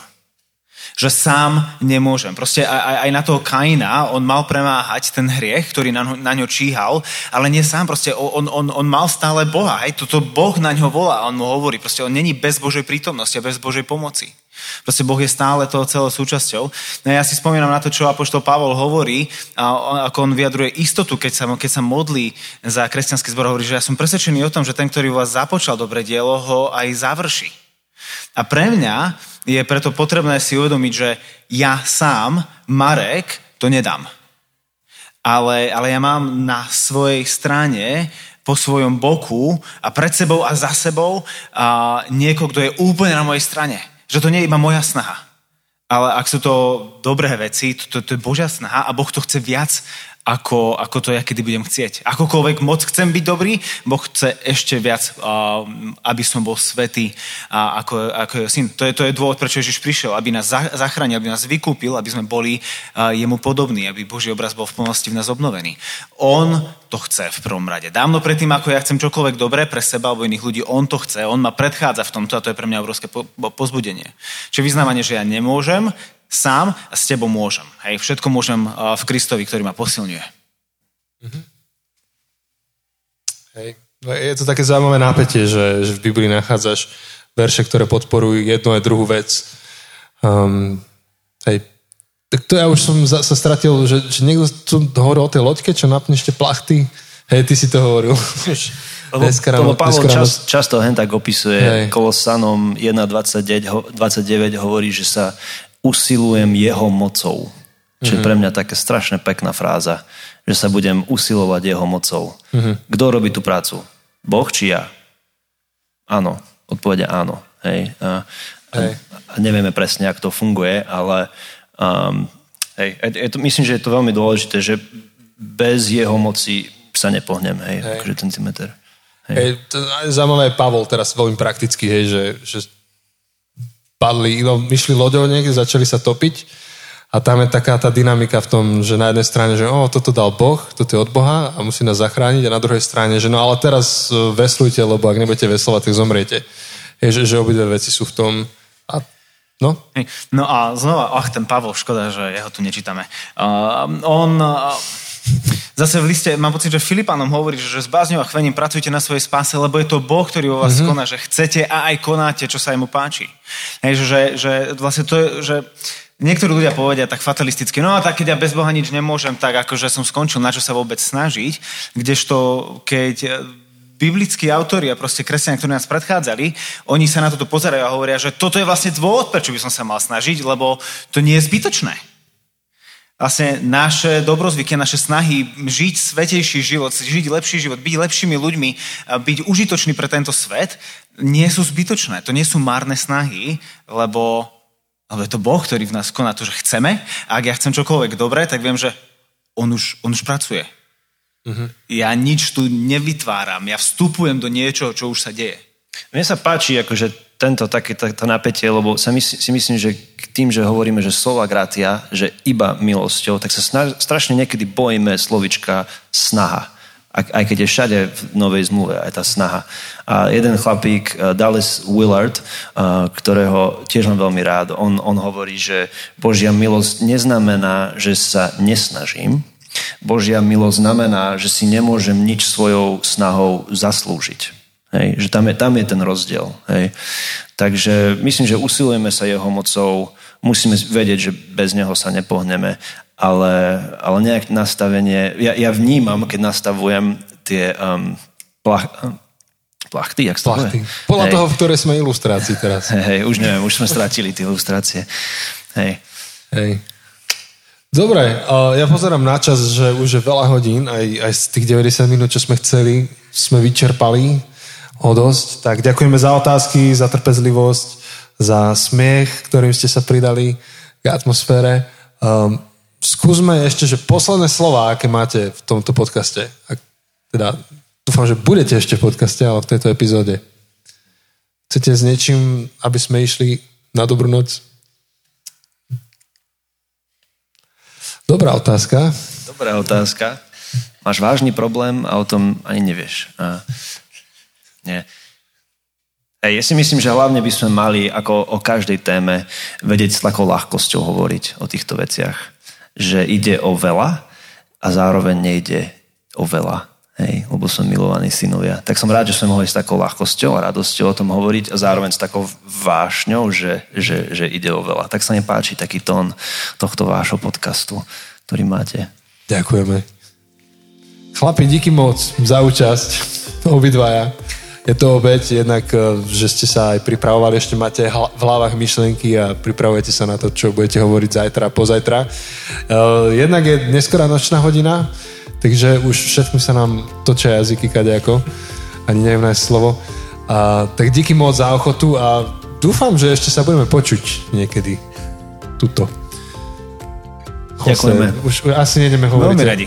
že sám nemôžem. Proste aj, aj na toho Kaina on mal premáhať ten hriech, ktorý na, na ňo číhal, ale nie sám, proste on, on, on mal stále Boha. Hej? Toto Boh na ňo volá on mu hovorí. Proste on není bez Božej prítomnosti a bez Božej pomoci. Proste Boh je stále toho celou súčasťou. No ja si spomínam na to, čo Apoštol Pavol hovorí, a ako on vyjadruje istotu, keď sa, keď sa modlí za kresťanský zbor, hovorí, že ja som presvedčený o tom, že ten, ktorý vás započal dobre dielo, ho aj završí. A pre mňa je preto potrebné si uvedomiť, že ja sám, Marek, to nedám. Ale, ale ja mám na svojej strane po svojom boku a pred sebou a za sebou a niekoho, kto je úplne na mojej strane. Že to nie je iba moja snaha. Ale ak sú to dobré veci, to, to, to je Božia snaha a Boh to chce viac ako, ako to ja kedy budem chcieť. Akokoľvek moc chcem byť dobrý, Boh chce ešte viac, uh, aby som bol svetý ako, ako jeho syn. To je, to je dôvod, prečo Ježiš prišiel, aby nás zachránil, aby nás vykúpil, aby sme boli uh, jemu podobní, aby Boží obraz bol v plnosti v nás obnovený. On to chce v prvom rade. Dávno predtým, ako ja chcem čokoľvek dobré pre seba alebo iných ľudí, on to chce, on ma predchádza v tomto a to je pre mňa obrovské po, po, pozbudenie. Čiže vyznávanie, že ja nemôžem, sám a s tebou môžem. Hej, všetko môžem v Kristovi, ktorý ma posilňuje. Mm-hmm. Hej. No, je to také zaujímavé nápetie, že, že v Biblii nachádzaš verše, ktoré podporujú jednu aj druhú vec. Um, hej. Tak to ja už som za, sa stratil, že, že niekto tu hovoril o tej loďke, čo napneš tie plachty. Hej, ty si to hovoril. Lebo, dneska ráno, lebo Pavol čas, často hen tak opisuje hej. Kolosanom 1.29 29 hovorí, že sa usilujem jeho mocou. Čo je mhm. pre mňa taká strašne pekná fráza, že sa budem usilovať jeho mocou. Mm-hmm. Kto robí tú prácu? Boh či ja? Áno. Odpovede áno. Hej. A, hej. a nevieme presne, ako to funguje, ale um, hej, je to, myslím, že je to veľmi dôležité, že bez jeho moci sa nepohnem, hej, hej. akože centimetr. Hej. Hej, to je zaujímavé, Pavol teraz veľmi prakticky, hej, že, že padli, no, išli loďou niekde, začali sa topiť a tam je taká tá dynamika v tom, že na jednej strane, že o, toto dal Boh, toto je od Boha a musí nás zachrániť a na druhej strane, že no ale teraz e, veslujte, lebo ak nebudete veslovať, tak zomriete. Je, že, že obidve veci sú v tom a No. No a znova, ach, ten Pavol, škoda, že jeho tu nečítame. Uh, on... Uh, Zase v liste, mám pocit, že Filipanom hovorí, že s bázňou a chvením pracujte na svojej spáse, lebo je to Boh, ktorý vo vás mm-hmm. koná, že chcete a aj konáte, čo sa jemu páči. Hej, že, že vlastne to je, že niektorí ľudia povedia tak fatalisticky, no a tak keď ja bez Boha nič nemôžem, tak akože som skončil, na čo sa vôbec snažiť, kdežto keď e, biblickí autori a proste kresťania, ktorí nás predchádzali, oni sa na toto pozerajú a hovoria, že toto je vlastne dôvod, prečo by som sa mal snažiť, lebo to nie je zbytočné. Vlastne naše dobrozvyky, naše snahy žiť svetejší život, žiť lepší život, byť lepšími ľuďmi, byť užitočný pre tento svet, nie sú zbytočné. To nie sú márne snahy, lebo lebo je to Boh, ktorý v nás koná to, že chceme. A ak ja chcem čokoľvek dobré, tak viem, že on už, on už pracuje. Uh-huh. Ja nič tu nevytváram. Ja vstupujem do niečoho, čo už sa deje. Mne sa páči akože tento také to napätie, lebo sa mysl, si myslím, že tým, že hovoríme, že slova gratia, že iba milosťou, tak sa snaž, strašne niekedy bojíme slovička snaha. Aj, aj keď je všade v novej zmluve aj tá snaha. A jeden chlapík, uh, Dallas Willard, uh, ktorého tiež mám veľmi rád, on, on hovorí, že Božia milosť neznamená, že sa nesnažím. Božia milosť znamená, že si nemôžem nič svojou snahou zaslúžiť. Hej, že tam je, tam je ten rozdiel. Hej. Takže myslím, že usilujeme sa jeho mocou, musíme vedieť, že bez neho sa nepohneme ale, ale nejak nastavenie, ja, ja vnímam, keď nastavujem tie um, plach, plachty, jak sa plachty. Podľa hej. toho, v ktorej sme ilustrácii teraz. Hej, hej, už neviem, už sme stratili tie ilustrácie. Hej. Hej. Dobre, uh, ja pozerám na čas, že už je veľa hodín, aj, aj z tých 90 minút, čo sme chceli, sme vyčerpali o dosť. Tak ďakujeme za otázky, za trpezlivosť, za smiech, ktorým ste sa pridali k atmosfére. Um, skúsme ešte, že posledné slova, aké máte v tomto podcaste. Ak, teda dúfam, že budete ešte v podcaste, ale v tejto epizóde. Chcete s niečím, aby sme išli na dobrú noc? Dobrá otázka. Dobrá otázka. Máš vážny problém a o tom ani nevieš. A... Nie. Ja si myslím, že hlavne by sme mali ako o každej téme vedieť s takou ľahkosťou hovoriť o týchto veciach že ide o veľa a zároveň nejde o veľa. Hej, lebo som milovaný synovia. Tak som rád, že som mohol s takou ľahkosťou a radosťou o tom hovoriť a zároveň s takou vášňou, že, že, že ide o veľa. Tak sa mi páči taký tón tohto vášho podcastu, ktorý máte. Ďakujeme. Chlapi, díky moc za účasť. Obidvaja je to obeď, jednak, e, že ste sa aj pripravovali, ešte máte v hlavách myšlenky a pripravujete sa na to, čo budete hovoriť zajtra pozajtra. E, jednak je neskorá nočná hodina, takže už všetkým sa nám točia jazyky kadejako. Ani neviem nájsť slovo. A, tak díky moc za ochotu a dúfam, že ešte sa budeme počuť niekedy tuto. Ďakujeme. Už asi nejdeme hovoriť. Veľmi radi.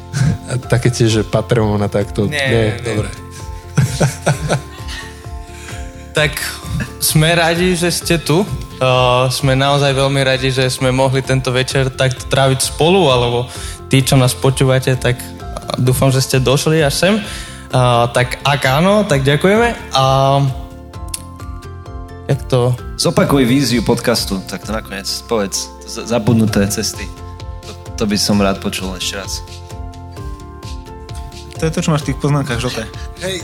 Také tiež, že Patreon a takto. Nie, nie, nie. dobre. tak sme radi, že ste tu. Uh, sme naozaj veľmi radi, že sme mohli tento večer takto tráviť spolu, alebo tí, čo nás počúvate, tak dúfam, že ste došli až sem. Uh, tak ak áno, tak ďakujeme. A jak to... Zopakuj víziu podcastu, tak to nakoniec povedz. Zabudnuté cesty. To, to by som rád počul ešte raz. To je to, čo máš v tých poznámkach žlté. Hej.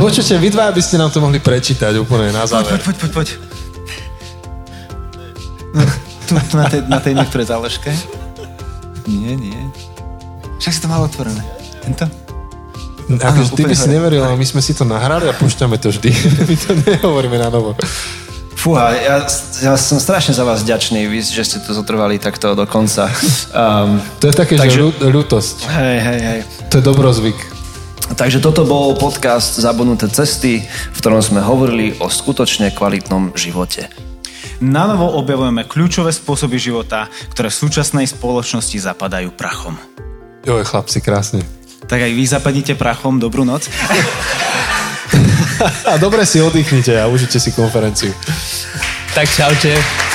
Počujte, vy dva by ste nám to mohli prečítať úplne na záver. Poď, poď, poď, poď. No, tu, tu na, tej, na tej niektorej záležke. Nie, nie. Však si to malo otvorené. Tento? Ako, ty by si neveril, ale my sme si to nahrali a púšťame to vždy. my to nehovoríme na novo. Fúha, ja, ja som strašne za vás vďačný, vy, že ste to zotrvali takto do konca. Um, to je také, takže, že ľútosť. Hej, hej, hej. To je dobrozvyk. Takže toto bol podcast Zabudnuté cesty, v ktorom sme hovorili o skutočne kvalitnom živote. Na novo objavujeme kľúčové spôsoby života, ktoré v súčasnej spoločnosti zapadajú prachom. Jo, chlapci, krásne. Tak aj vy zapadnite prachom. Dobrú noc. a dobre si oddychnite a užite si konferenciu. Tak čaute.